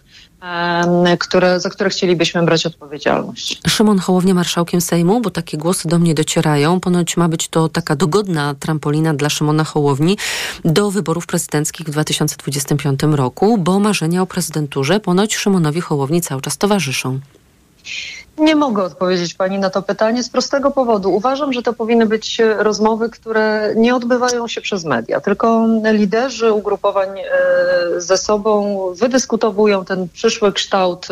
które, za które chcielibyśmy brać odpowiedzialność. Szymon Hołownia marszałkiem Sejmu, bo takie głosy do mnie docierają. Ponoć ma być to taka dogodna trampolina dla Szymona Hołowni do wyborów prezydenckich w 2025 roku, bo marzenia o prezydenturze ponoć Szymonowi Hołowni cały czas towarzyszą. Nie mogę odpowiedzieć Pani na to pytanie z prostego powodu. Uważam, że to powinny być rozmowy, które nie odbywają się przez media, tylko liderzy ugrupowań e, ze sobą wydyskutowują ten przyszły kształt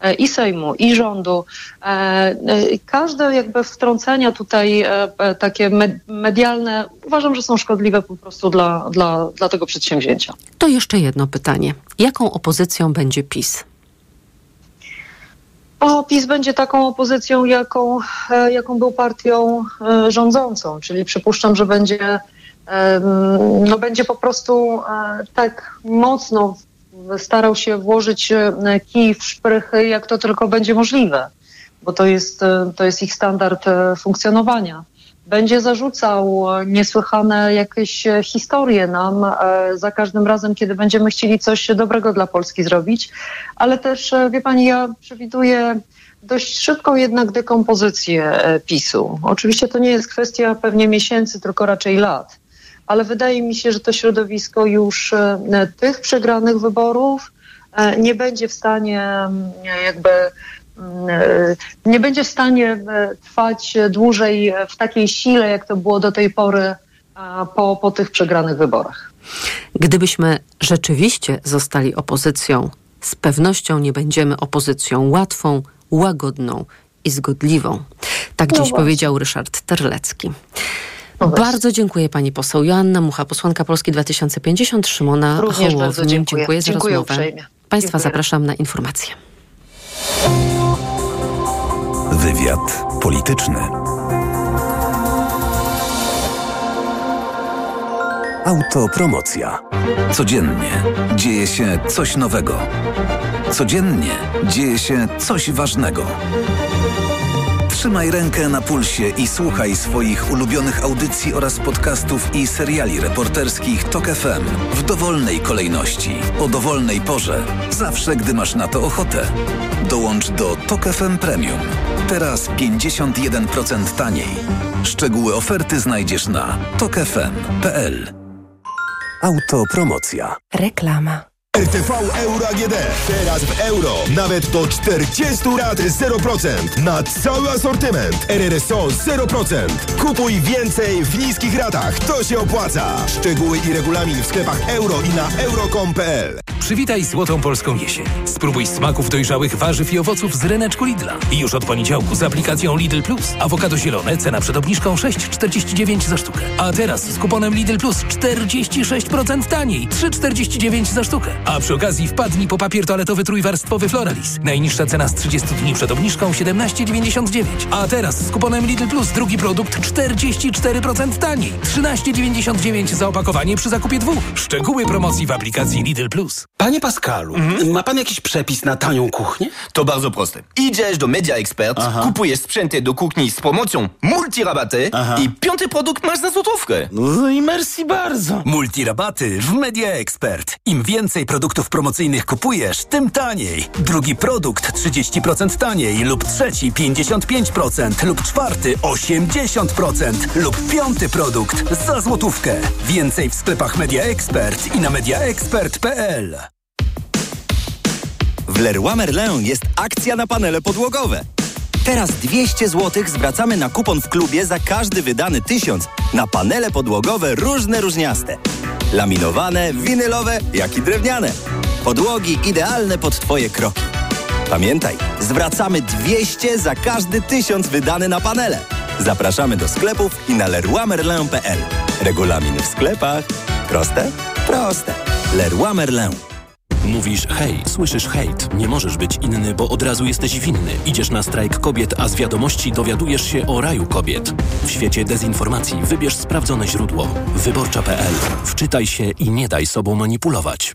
e, i Sejmu, i rządu. E, Każde jakby wtrącenia tutaj takie me- medialne uważam, że są szkodliwe po prostu dla, dla, dla tego przedsięwzięcia. To jeszcze jedno pytanie. Jaką opozycją będzie PiS? O, PiS będzie taką opozycją, jaką, e, jaką był partią e, rządzącą, czyli przypuszczam, że będzie, em, no będzie po prostu e, tak mocno starał się włożyć e, kij w szprychy, jak to tylko będzie możliwe, bo to jest, e, to jest ich standard e, funkcjonowania. Będzie zarzucał niesłychane jakieś historie nam e, za każdym razem, kiedy będziemy chcieli coś dobrego dla Polski zrobić, ale też, e, wie pani, ja przewiduję dość szybką jednak dekompozycję e, PiSu. Oczywiście to nie jest kwestia pewnie miesięcy, tylko raczej lat, ale wydaje mi się, że to środowisko już tych przegranych wyborów nie będzie w stanie mm, jakby nie będzie w stanie trwać dłużej w takiej sile, jak to było do tej pory po, po tych przegranych wyborach. Gdybyśmy rzeczywiście zostali opozycją, z pewnością nie będziemy opozycją łatwą, łagodną i zgodliwą. Tak No dziś powiedział Ryszard Terlecki. bardzo dziękuję pani poseł Joanna Mucha, posłanka Polski 2050, Szymona Również Hołowni. bardzo dziękuję. dziękuję za Dziękuję rozmowę. uprzejmie. Państwa Dziękuję. zapraszam na informacje. Wywiad polityczny. Autopromocja. Codziennie dzieje się coś nowego. Codziennie dzieje się coś ważnego. Trzymaj rękę na pulsie i słuchaj swoich ulubionych audycji oraz podcastów i seriali reporterskich TOK FM w dowolnej kolejności, o dowolnej porze, zawsze gdy masz na to ochotę. Dołącz do TOK FM Premium. Teraz 51% taniej. Szczegóły oferty znajdziesz na tokefm.pl. Autopromocja. Reklama. RTV Euro AGD. Teraz w euro. Nawet do 40 lat 0%. Na cały asortyment. RRSO 0%. Kupuj więcej w niskich ratach. To się opłaca. Szczegóły i regulamin w sklepach euro i na euro.com.pl Przywitaj złotą polską jesień. Spróbuj smaków dojrzałych warzyw i owoców z ryneczku Lidla. I już od poniedziałku z aplikacją Lidl Plus. Awokado zielone, cena przed obniżką 6,49 za sztukę. A teraz z kuponem Lidl Plus 46% taniej. 3,49 za sztukę. A przy okazji wpadnij po papier toaletowy trójwarstwowy Floralis. Najniższa cena z 30 dni przed obniżką 17,99. A teraz z kuponem Lidl Plus drugi produkt 44% taniej. 13,99 za opakowanie przy zakupie dwóch. Szczegóły promocji w aplikacji Lidl Plus. Panie Pascalu, ma pan jakiś przepis na tanią kuchnię? To bardzo proste. Idziesz do Media Expert, kupujesz sprzęty do kuchni z promocją multirabaty i piąty produkt masz za złotówkę. No i merci bardzo. Multirabaty w Media Expert. Im więcej produktów promocyjnych kupujesz, tym taniej. Drugi produkt 30% taniej lub trzeci 55% lub czwarty 80% lub piąty produkt za złotówkę. Więcej w sklepach Media Expert i na mediaexpert.pl. W Leroy Merlin jest akcja na panele podłogowe. Teraz 200 zł zwracamy na kupon w klubie za każdy wydany tysiąc na panele podłogowe różne różniaste. Laminowane, winylowe, jak i drewniane. Podłogi idealne pod Twoje kroki. Pamiętaj, zwracamy 200 za każdy tysiąc wydany na panele. Zapraszamy do sklepów i na leroymerlin.pl. Regulamin w sklepach. Proste? Proste. Leroy Merlin. Mówisz hej, słyszysz hejt. Nie możesz być inny, bo od razu jesteś winny. Idziesz na strajk kobiet, a z wiadomości dowiadujesz się o raju kobiet. W świecie dezinformacji wybierz sprawdzone źródło. Wyborcza.pl. Wczytaj się i nie daj sobą manipulować.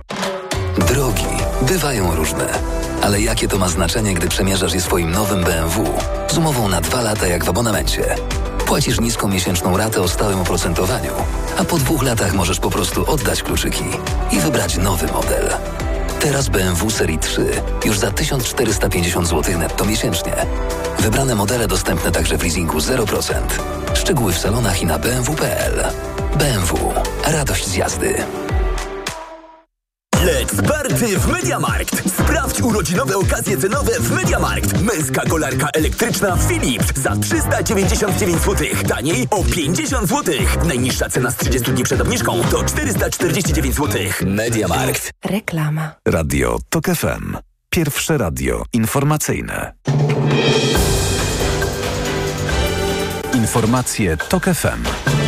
Drogi bywają różne, ale jakie to ma znaczenie, gdy przemierzasz je swoim nowym BMW z umową na dwa lata jak w abonamencie? Płacisz niską miesięczną ratę o stałym oprocentowaniu, a po dwóch latach możesz po prostu oddać kluczyki i wybrać nowy model. Teraz BMW Serii 3 już za 1450 zł netto miesięcznie. Wybrane modele dostępne także w leasingu 0%. Szczegóły w salonach i na bmw.pl. BMW. Radość z jazdy. Let's party w Mediamarkt! Sprawdź urodzinowe okazje cenowe w Mediamarkt. Męska kolarka elektryczna Philips za 399 zł. Taniej o 50 zł. Najniższa cena z 30 dni przed obniżką to 449 zł. Mediamarkt. Reklama. Radio TOK FM. Pierwsze radio informacyjne. Informacje TOK FM.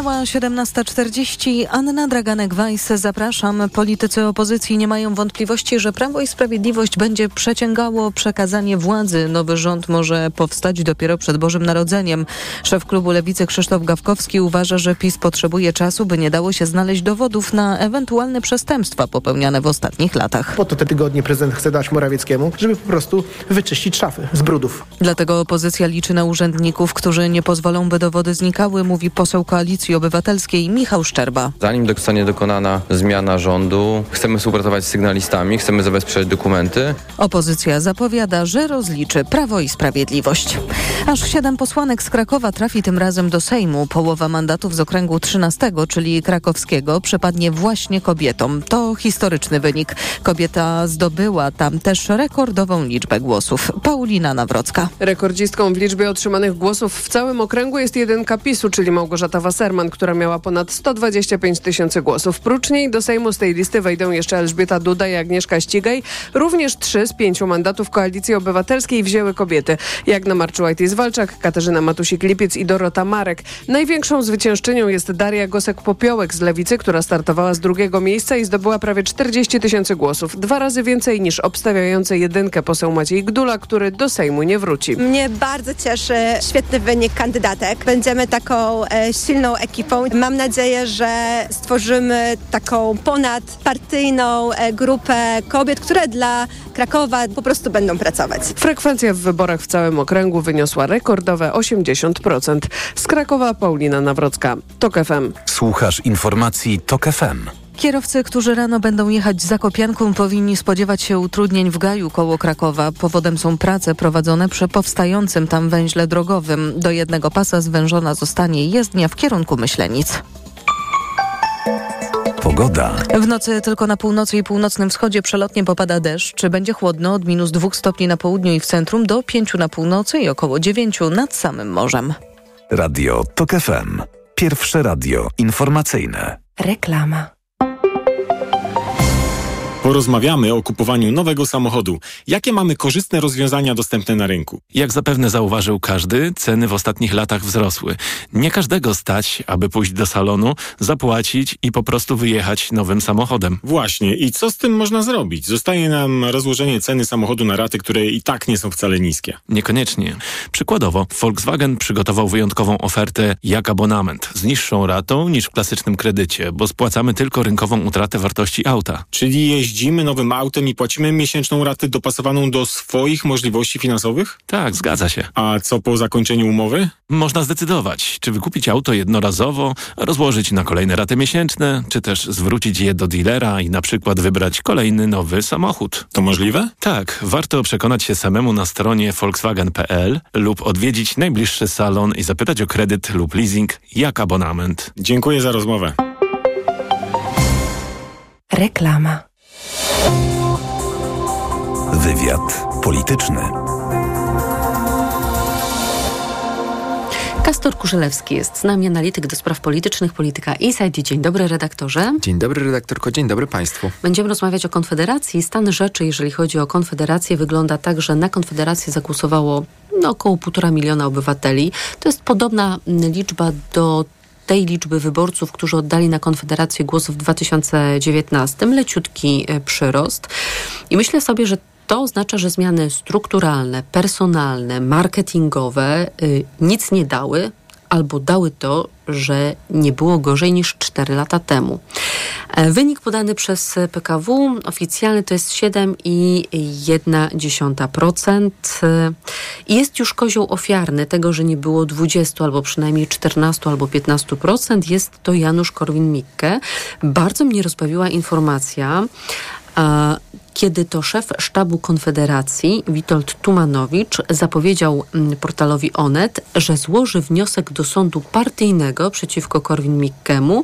Minęła Minęła 17.40. Anna Draganek-Weiss, zapraszam. Politycy opozycji nie mają wątpliwości, że Prawo i Sprawiedliwość będzie przeciągało przekazanie władzy. Nowy rząd może powstać dopiero przed Bożym Narodzeniem. Szef klubu Lewicy Krzysztof Gawkowski uważa, że PiS potrzebuje czasu, by nie dało się znaleźć dowodów na ewentualne przestępstwa popełniane w ostatnich latach. Po to te tygodnie prezydent chce dać Morawieckiemu, żeby po prostu wyczyścić szafy z brudów. Dlatego opozycja liczy na urzędników, którzy nie pozwolą, by dowody znikały, mówi poseł Koalicji Obywatelskiej Michał Szczerba. Zanim zostanie dokonana zmiana rządu, chcemy współpracować z sygnalistami, chcemy zabezpieczać dokumenty. Opozycja zapowiada, że rozliczy Prawo i Sprawiedliwość. Aż siedem posłanek z Krakowa trafi tym razem do Sejmu. Połowa mandatów z okręgu 13, czyli krakowskiego, przypadnie właśnie kobietom. To historyczny wynik. Kobieta zdobyła tam też rekordową liczbę głosów. Paulina Nawrocka. Rekordzistką w liczbie otrzymanych głosów w całym okręgu jest jedynka PiSu, czyli Małgorzata Która miała ponad 125 tysięcy głosów. Prócz niej do Sejmu z tej listy wejdą jeszcze Elżbieta Duda i Agnieszka Ścigaj. Również trzy z pięciu mandatów Koalicji Obywatelskiej wzięły kobiety. Jagna Marczułajtis-Walczak, Katarzyna Matusik-Lipiec i Dorota Marek. Największą zwyciężczynią jest Daria Gosek-Popiołek z Lewicy, która startowała z drugiego miejsca i zdobyła prawie 40 tysięcy głosów. Dwa razy więcej niż obstawiający jedynkę poseł Maciej Gdula, który do Sejmu nie wróci. Mnie bardzo cieszy świetny wynik kandydatek. Będziemy taką e, silną ekipą. Mam nadzieję, że stworzymy taką ponadpartyjną e, grupę kobiet, które dla Krakowa po prostu będą pracować. Frekwencja w wyborach w całym okręgu wyniosła rekordowe 80%. Z Krakowa Paulina Nawrocka, TOK FM. Słuchasz informacji TOK FM. Kierowcy, którzy rano będą jechać za Kopianką, powinni spodziewać się utrudnień w Gaju koło Krakowa. Powodem są prace prowadzone przy powstającym tam węźle drogowym. Do jednego pasa zwężona zostanie jezdnia w kierunku Myślenic. Pogoda. W nocy tylko na północy i północnym wschodzie przelotnie popada deszcz. Będzie chłodno od minus 2 stopni na południu i w centrum do 5 na północy i około 9 nad samym morzem. Radio TOK FM. Pierwsze radio informacyjne. Reklama. Porozmawiamy o kupowaniu nowego samochodu. Jakie mamy korzystne rozwiązania dostępne na rynku? Jak zapewne zauważył każdy, ceny w ostatnich latach wzrosły. Nie każdego stać, aby pójść do salonu, zapłacić i po prostu wyjechać nowym samochodem. Właśnie. I co z tym można zrobić? Zostaje nam rozłożenie ceny samochodu na raty, które i tak nie są wcale niskie. Niekoniecznie. Przykładowo, Volkswagen przygotował wyjątkową ofertę jak abonament z niższą ratą niż w klasycznym kredycie, bo spłacamy tylko rynkową utratę wartości auta. Czyli jeździmy nowym autem i płacimy miesięczną ratę dopasowaną do swoich możliwości finansowych? Tak, zgadza się. A co po zakończeniu umowy? Można zdecydować, czy wykupić auto jednorazowo, rozłożyć na kolejne raty miesięczne, czy też zwrócić je do dealera i na przykład wybrać kolejny nowy samochód. To możliwe? Tak, warto przekonać się samemu na stronie volkswagen.pl lub odwiedzić najbliższy salon i zapytać o kredyt lub leasing jak abonament. Dziękuję za rozmowę. Reklama. Wywiad polityczny. Kastor Kurzelewski jest z nami, analityk do spraw politycznych, polityka Inside. Dzień dobry redaktorze. Dzień dobry redaktorko, dzień dobry państwu. Będziemy rozmawiać o Konfederacji. Stan rzeczy, jeżeli chodzi o Konfederację, wygląda tak, że na Konfederację zagłosowało no, około półtora miliona obywateli. To jest podobna liczba do tej liczby wyborców, którzy oddali na Konfederację głos w 2019. Leciutki e, przyrost. I myślę sobie, że to oznacza, że zmiany strukturalne, personalne, marketingowe y, nic nie dały, albo dały to, że nie było gorzej niż 4 lata temu. E, wynik podany przez PKW oficjalny to jest 7,1%. I jest już kozioł ofiarny tego, że nie było 20 albo przynajmniej 14 albo 15%. Jest to Janusz Korwin-Mikke. Bardzo mnie rozbawiła informacja, kiedy to szef sztabu Konfederacji Witold Tumanowicz zapowiedział mm, portalowi Onet, że złoży wniosek do sądu partyjnego przeciwko Korwin-Mikkemu,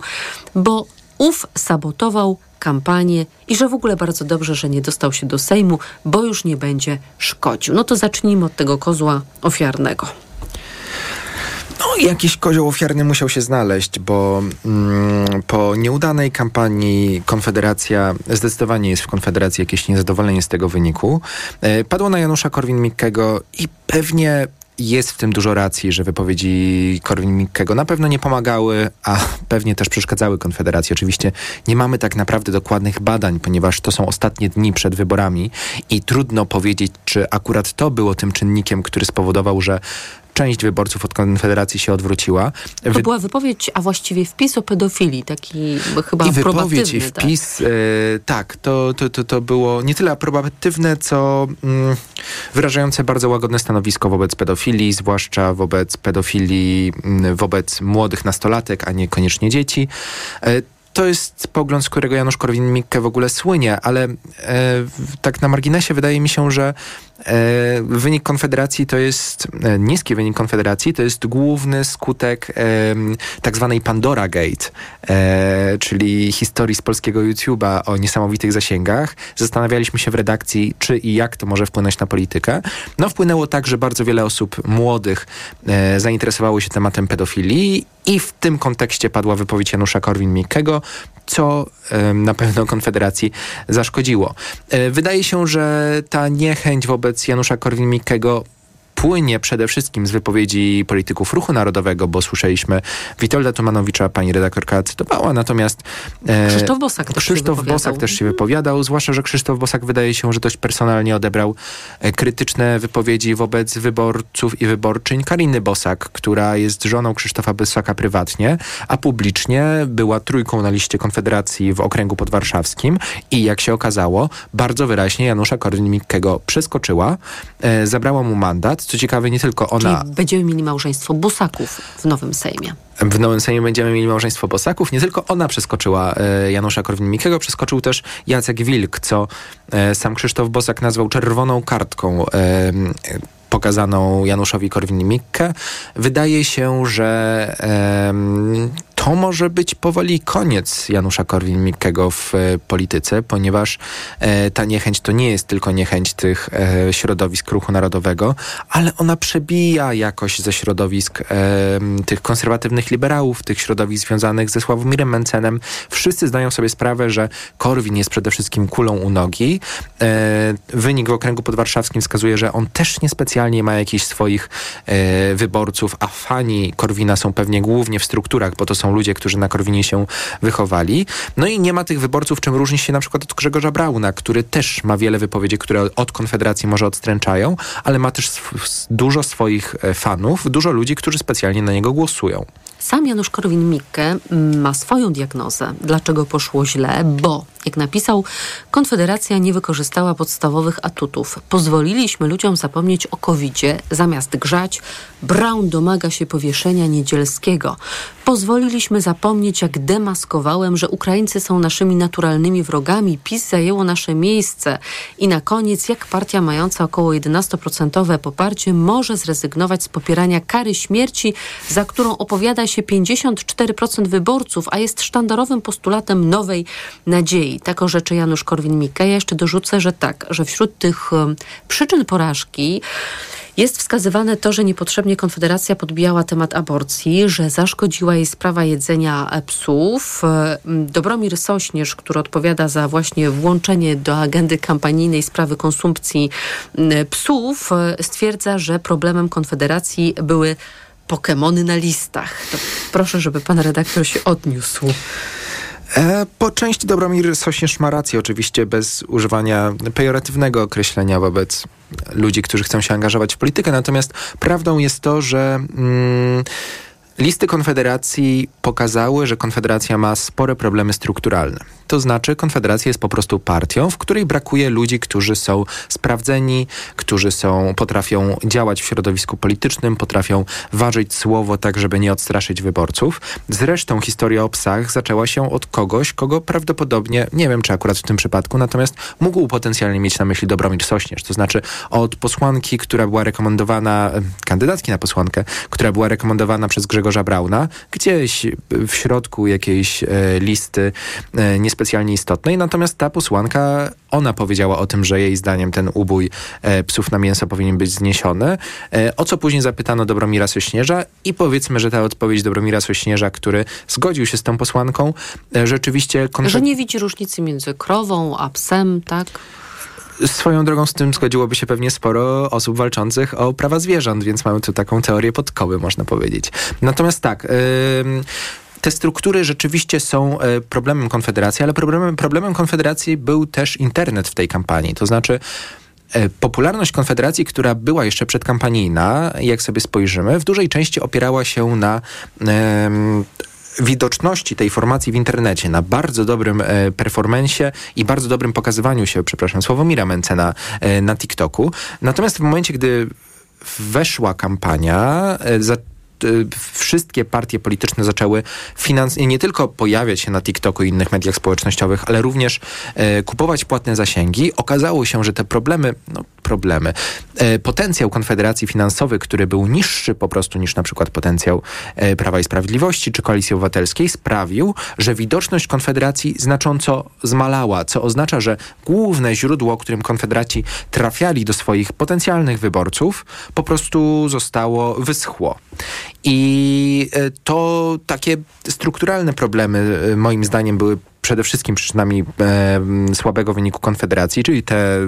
bo ów sabotował kampanię i że w ogóle bardzo dobrze, że nie dostał się do Sejmu, bo już nie będzie szkodził. No to zacznijmy od tego kozła ofiarnego. No, jakiś kozioł ofiarny musiał się znaleźć, bo mm, po nieudanej kampanii Konfederacja, zdecydowanie jest w Konfederacji jakieś niezadowolenie z tego wyniku, e, padło na Janusza Korwin-Mikkego i pewnie jest w tym dużo racji, że wypowiedzi Korwin-Mikkego na pewno nie pomagały, a pewnie też przeszkadzały Konfederacji. Oczywiście nie mamy tak naprawdę dokładnych badań, ponieważ to są ostatnie dni przed wyborami i trudno powiedzieć, czy akurat to było tym czynnikiem, który spowodował, że część wyborców od Konfederacji się odwróciła. To była wypowiedź, a właściwie wpis o pedofilii, taki chyba I wypowiedź i tak? wpis, tak, tak to, to, to, to było nie tyle aprobatywne, co mm, wyrażające bardzo łagodne stanowisko wobec pedofilii, zwłaszcza wobec pedofilii mm, wobec młodych nastolatek, a niekoniecznie dzieci. E, to jest pogląd, z którego Janusz Korwin-Mikke w ogóle słynie, ale e, tak na marginesie wydaje mi się, że wynik Konfederacji to jest, e, niski wynik Konfederacji to jest główny skutek e, tak zwanej Pandora Gate, e, czyli historii z polskiego YouTube'a o niesamowitych zasięgach. Zastanawialiśmy się w redakcji, czy i jak to może wpłynąć na politykę. No wpłynęło tak, że bardzo wiele osób młodych e, zainteresowało się tematem pedofilii i w tym kontekście padła wypowiedź Janusza Korwin-Mikkego, co na pewno Konfederacji zaszkodziło. E, wydaje się, że ta niechęć wobec Janusza Korwin-Mikkego płynie przede wszystkim z wypowiedzi polityków Ruchu Narodowego, bo słyszeliśmy Witolda Tumanowicza, pani redaktorka cytowała, natomiast e, Krzysztof Bosak, też, Krzysztof się Bosak też się wypowiadał, zwłaszcza, że Krzysztof Bosak wydaje się, że dość personalnie odebrał e, krytyczne wypowiedzi wobec wyborców i wyborczyń. Kariny Bosak, która jest żoną Krzysztofa Bosaka prywatnie, a publicznie była trójką na liście Konfederacji w okręgu podwarszawskim i jak się okazało, bardzo wyraźnie Janusza Korwin-Mikkego przeskoczyła, e, zabrała mu mandat, co ciekawe, nie tylko ona... Czyli będziemy mieli małżeństwo Bosaków w Nowym Sejmie. W Nowym Sejmie będziemy mieli małżeństwo Bosaków. Nie tylko ona przeskoczyła e, Janusza Korwin-Mikkego, przeskoczył też Jacek Wilk, co e, sam Krzysztof Bosak nazwał czerwoną kartką e, pokazaną Januszowi Korwin-Mikke. Wydaje się, że to może być powoli koniec Janusza Korwin-Mikkego w e, polityce, ponieważ e, ta niechęć to nie jest tylko niechęć tych e, środowisk ruchu narodowego, ale ona przebija jakoś ze środowisk tych konserwatywnych liberałów, tych środowisk związanych ze Sławomirem Mencenem. Wszyscy zdają sobie sprawę, że Korwin jest przede wszystkim kulą u nogi. Wynik w okręgu podwarszawskim wskazuje, że on też niespecjalnie ma jakichś swoich wyborców, a fani Korwina są pewnie głównie w strukturach, bo to są ludzie, którzy na Korwinie się wychowali. No i nie ma tych wyborców, czym różni się na przykład od Grzegorza Brauna, który też ma wiele wypowiedzi, które od Konfederacji może odstręczają, ale ma też sw dużo swoich e, fanów, dużo ludzi, którzy specjalnie na niego głosują. Sam Janusz Korwin-Mikke ma swoją diagnozę, dlaczego poszło źle, bo, jak napisał, Konfederacja nie wykorzystała podstawowych atutów. Pozwoliliśmy ludziom zapomnieć o COVID-zie, zamiast grzać, Brown domaga się powieszenia niedzielskiego. Pozwoliliśmy zapomnieć, jak demaskowałem, że Ukraińcy są naszymi naturalnymi wrogami, PiS zajęło nasze miejsce. I na koniec, jak partia mająca około 11% poparcie może zrezygnować z popierania kary śmierci, za którą opowiada się 54% wyborców, a jest sztandarowym postulatem nowej nadziei. Tak orzeczy Janusz Korwin-Mikke. Ja jeszcze dorzucę, że tak, że wśród tych przyczyn porażki jest wskazywane to, że niepotrzebnie Konfederacja podbijała temat aborcji, że zaszkodziła jej sprawa jedzenia e, psów. E, Dobromir Sośnierz, który odpowiada za właśnie włączenie do agendy kampanijnej sprawy konsumpcji psów, e, stwierdza, że problemem Konfederacji były Pokemony na listach. To proszę, żeby pan redaktor się odniósł. E, po części Dobromir Sośnierz ma rację, oczywiście bez używania pejoratywnego określenia wobec ludzi, którzy chcą się angażować w politykę. Natomiast prawdą jest to, że mm, listy Konfederacji pokazały, że Konfederacja ma spore problemy strukturalne. To znaczy, Konfederacja jest po prostu partią, w której brakuje ludzi, którzy są sprawdzeni, którzy są, potrafią działać w środowisku politycznym, potrafią ważyć słowo tak, żeby nie odstraszyć wyborców. Zresztą historia o psach zaczęła się od kogoś, kogo prawdopodobnie, nie wiem czy akurat w tym przypadku, natomiast mógł potencjalnie mieć na myśli Dobromir Sośnierz. To znaczy od posłanki, która była rekomendowana, kandydatki na posłankę, która była rekomendowana przez Grzegorza Brauna, gdzieś w środku jakiejś e, listy e, niespecjalnie istotnej, natomiast ta posłanka, ona powiedziała o tym, że jej zdaniem ten ubój e, psów na mięso powinien być zniesiony, o co później zapytano Dobromira Sośnierza i powiedzmy, że ta odpowiedź Dobromira Sośnierza, który zgodził się z tą posłanką, rzeczywiście... Że nie widzi różnicy między krową a psem, tak? Swoją drogą z tym zgodziłoby się pewnie sporo osób walczących o prawa zwierząt, więc mamy tu taką teorię podkoły, można powiedzieć. Natomiast tak... Yy, te struktury rzeczywiście są e, problemem Konfederacji, ale problemem, problemem Konfederacji był też internet w tej kampanii. To znaczy, e, Popularność Konfederacji, która była jeszcze przedkampanijna, jak sobie spojrzymy, w dużej części opierała się na widoczności tej formacji w internecie, na bardzo dobrym e, performensie i bardzo dobrym pokazywaniu się, przepraszam, Sławomira Mencena e, na TikToku. Natomiast w momencie, gdy weszła kampania, e, wszystkie partie polityczne zaczęły finans nie tylko pojawiać się na TikToku i innych mediach społecznościowych, ale również e, kupować płatne zasięgi. Okazało się, że te problemy, no problemy, e, potencjał Konfederacji finansowy, który był niższy po prostu niż na przykład potencjał e, Prawa i Sprawiedliwości czy Koalicji Obywatelskiej, sprawił, że widoczność Konfederacji znacząco zmalała, co oznacza, że główne źródło, którym Konfederaci trafiali do swoich potencjalnych wyborców, po prostu zostało wyschło. I e, to takie strukturalne problemy, e, moim zdaniem, były przede wszystkim przyczynami e, słabego wyniku Konfederacji, czyli te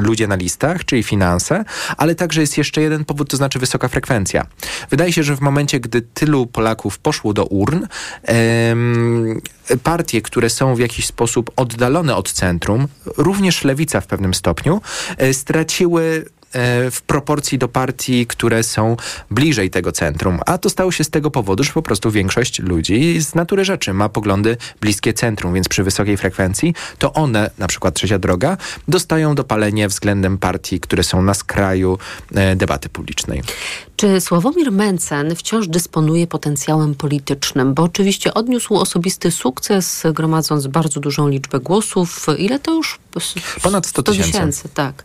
ludzie na listach, czyli finanse, ale także jest jeszcze jeden powód, to znaczy wysoka frekwencja. Wydaje się, że w momencie, gdy tylu Polaków poszło do urn, e, partie, które są w jakiś sposób oddalone od centrum, również lewica w pewnym stopniu, e, straciły w proporcji do partii, które są bliżej tego centrum. A to stało się z tego powodu, że po prostu większość ludzi z natury rzeczy ma poglądy bliskie centrum, więc przy wysokiej frekwencji to one, na przykład Trzecia Droga, dostają dopalenie względem partii, które są na skraju e, debaty publicznej. Czy Sławomir Mencen wciąż dysponuje potencjałem politycznym? Bo oczywiście odniósł osobisty sukces, gromadząc bardzo dużą liczbę głosów. Ile to już? Ponad 100 tysięcy. Tak.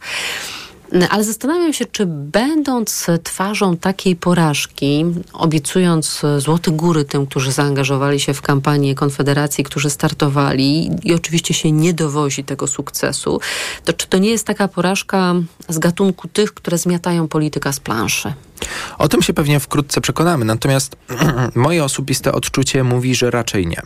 Ale zastanawiam się, czy będąc twarzą takiej porażki, obiecując złote góry tym, którzy zaangażowali się w kampanię Konfederacji, którzy startowali i oczywiście się nie dowozi tego sukcesu, to czy to nie jest taka porażka z gatunku tych, które zmiatają polityka z planszy? O tym się pewnie wkrótce przekonamy, natomiast moje osobiste odczucie mówi, że raczej nie.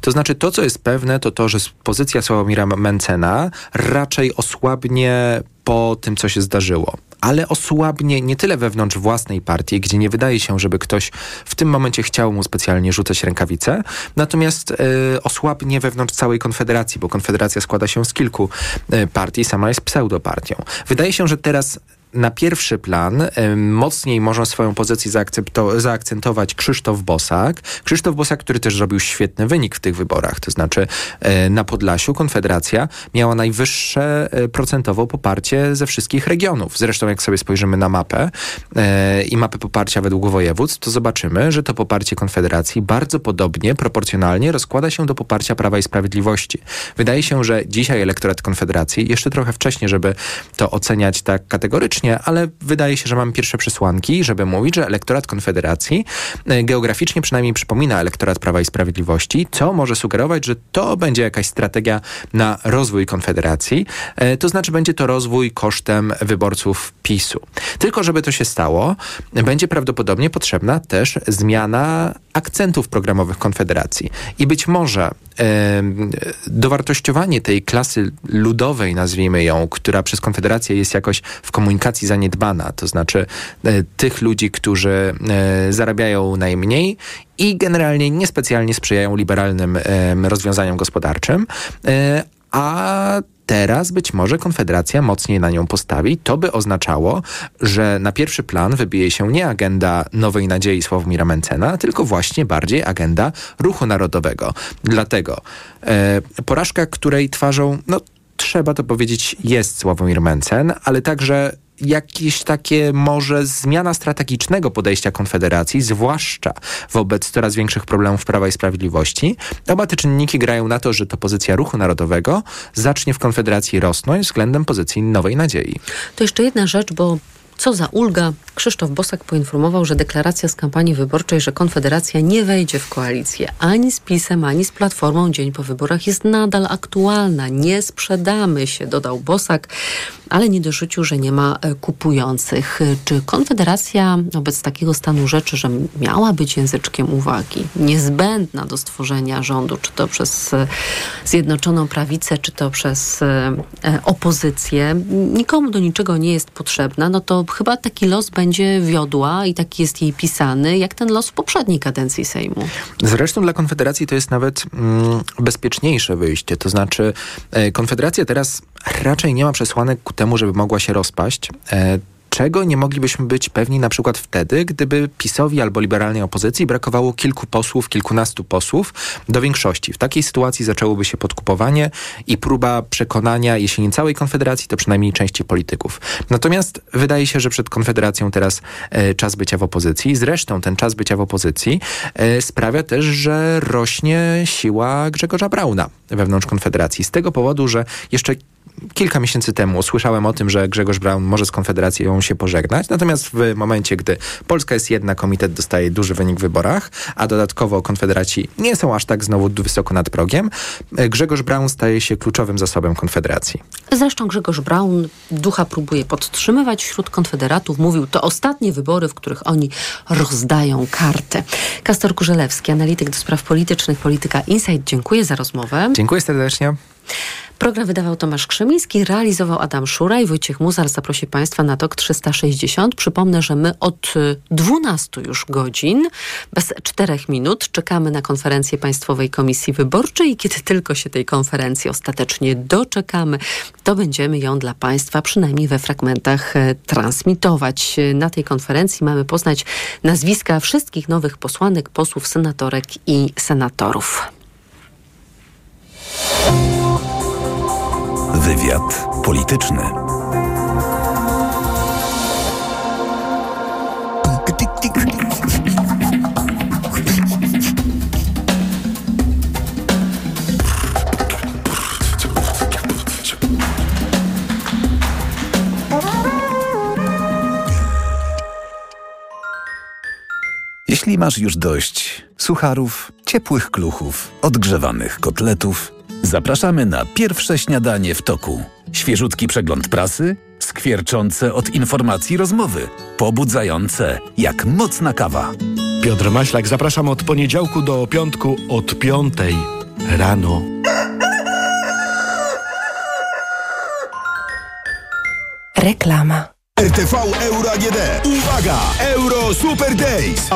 To znaczy to, co jest pewne, to to, że pozycja Sławomira Mencena raczej osłabnie po tym, co się zdarzyło ale osłabnie nie tyle wewnątrz własnej partii, gdzie nie wydaje się, żeby ktoś w tym momencie chciał mu specjalnie rzucać rękawice, natomiast y, osłabnie wewnątrz całej Konfederacji, bo Konfederacja składa się z kilku y, partii, sama jest pseudopartią. Wydaje się, że teraz na pierwszy plan mocniej może swoją pozycję zaakcentować Krzysztof Bosak. Krzysztof Bosak, który też zrobił świetny wynik w tych wyborach. To znaczy e, na Podlasiu Konfederacja miała najwyższe e, procentowo poparcie ze wszystkich regionów. Zresztą jak sobie spojrzymy na mapę e, i mapę poparcia według województw, to zobaczymy, że to poparcie Konfederacji bardzo podobnie, proporcjonalnie rozkłada się do poparcia Prawa i Sprawiedliwości. Wydaje się, że dzisiaj elektorat Konfederacji, jeszcze trochę wcześniej, żeby to oceniać tak kategorycznie, ale wydaje się, że mamy pierwsze przesłanki, żeby mówić, że elektorat Konfederacji e, geograficznie przynajmniej przypomina elektorat Prawa i Sprawiedliwości, co może sugerować, że to będzie jakaś strategia na rozwój Konfederacji, e, to znaczy będzie to rozwój kosztem wyborców PiSu. Tylko żeby to się stało, będzie prawdopodobnie potrzebna też zmiana akcentów programowych Konfederacji. I być może dowartościowanie tej klasy ludowej, nazwijmy ją, która przez Konfederację jest jakoś w komunikacji zaniedbana, to znaczy e, tych ludzi, którzy e, zarabiają najmniej i generalnie niespecjalnie sprzyjają liberalnym rozwiązaniom gospodarczym, e, a teraz być może Konfederacja mocniej na nią postawi. To by oznaczało, że na pierwszy plan wybije się nie agenda Nowej Nadziei Sławomira Mencena, tylko właśnie bardziej agenda Ruchu Narodowego. Dlatego e, porażka, której twarzą, no trzeba to powiedzieć, jest Sławomir Mencen, ale także jakieś takie może zmiana strategicznego podejścia Konfederacji, zwłaszcza wobec coraz większych problemów Prawa i Sprawiedliwości. Oba te czynniki grają na to, że to pozycja ruchu narodowego zacznie w Konfederacji rosnąć względem pozycji Nowej Nadziei. To jeszcze jedna rzecz, bo Co za ulga. Krzysztof Bosak poinformował, że deklaracja z kampanii wyborczej, że Konfederacja nie wejdzie w koalicję ani z PiSem, ani z Platformą dzień po wyborach jest nadal aktualna. Nie sprzedamy się, dodał Bosak, ale nie dorzucił, że nie ma e, kupujących. Czy Konfederacja wobec takiego stanu rzeczy, że miała być języczkiem uwagi, niezbędna do stworzenia rządu, czy to przez e, Zjednoczoną Prawicę, czy to przez e, opozycję, nikomu do niczego nie jest potrzebna, no to chyba taki los będzie wiodła i taki jest jej pisany, jak ten los w poprzedniej kadencji Sejmu. Zresztą dla Konfederacji to jest nawet mm, bezpieczniejsze wyjście. To znaczy, e, Konfederacja teraz raczej nie ma przesłanek ku temu, żeby mogła się rozpaść. E, czego nie moglibyśmy być pewni na przykład wtedy, gdyby PiSowi albo liberalnej opozycji brakowało kilku posłów, kilkunastu posłów do większości. W takiej sytuacji zaczęłoby się podkupowanie i próba przekonania, jeśli nie całej Konfederacji, to przynajmniej części polityków. Natomiast wydaje się, że przed Konfederacją teraz e, czas bycia w opozycji. Zresztą ten czas bycia w opozycji e, sprawia też, że rośnie siła Grzegorza Brauna wewnątrz Konfederacji. Z tego powodu, że jeszcze kilka miesięcy temu usłyszałem o tym, że Grzegorz Braun może z Konfederacją się pożegnać, natomiast w momencie, gdy Polska jest jedna, komitet dostaje duży wynik w wyborach, a dodatkowo Konfederaci nie są aż tak znowu wysoko nad progiem, Grzegorz Braun staje się kluczowym zasobem Konfederacji. Zresztą Grzegorz Braun ducha próbuje podtrzymywać wśród konfederatów. Mówił, to ostatnie wybory, w których oni rozdają kartę. Kastor Kurzelewski, analityk do spraw politycznych, Polityka Insight. Dziękuję za rozmowę. Dziękuję serdecznie. Program wydawał Tomasz Krzemiński, realizował Adam Szura i Wojciech Muzar zaprosi Państwa na TOK 360. Przypomnę, że my od 12 już godzin, bez 4 minut, czekamy na konferencję Państwowej Komisji Wyborczej i kiedy tylko się tej konferencji ostatecznie doczekamy, to będziemy ją dla Państwa przynajmniej we fragmentach e, transmitować. Na tej konferencji mamy poznać nazwiska wszystkich nowych posłanek, posłów, senatorek i senatorów. Wywiad polityczny. Jeśli masz już dość sucharów, ciepłych kluchów, odgrzewanych kotletów, Zapraszamy na pierwsze śniadanie w toku. Świeżutki przegląd prasy, skwierczące od informacji rozmowy, pobudzające jak mocna kawa. Piotr Maślak, zapraszam od poniedziałku do piątku od piątej rano. Reklama. RTV Euro AGD. Uwaga! Euro Super Days.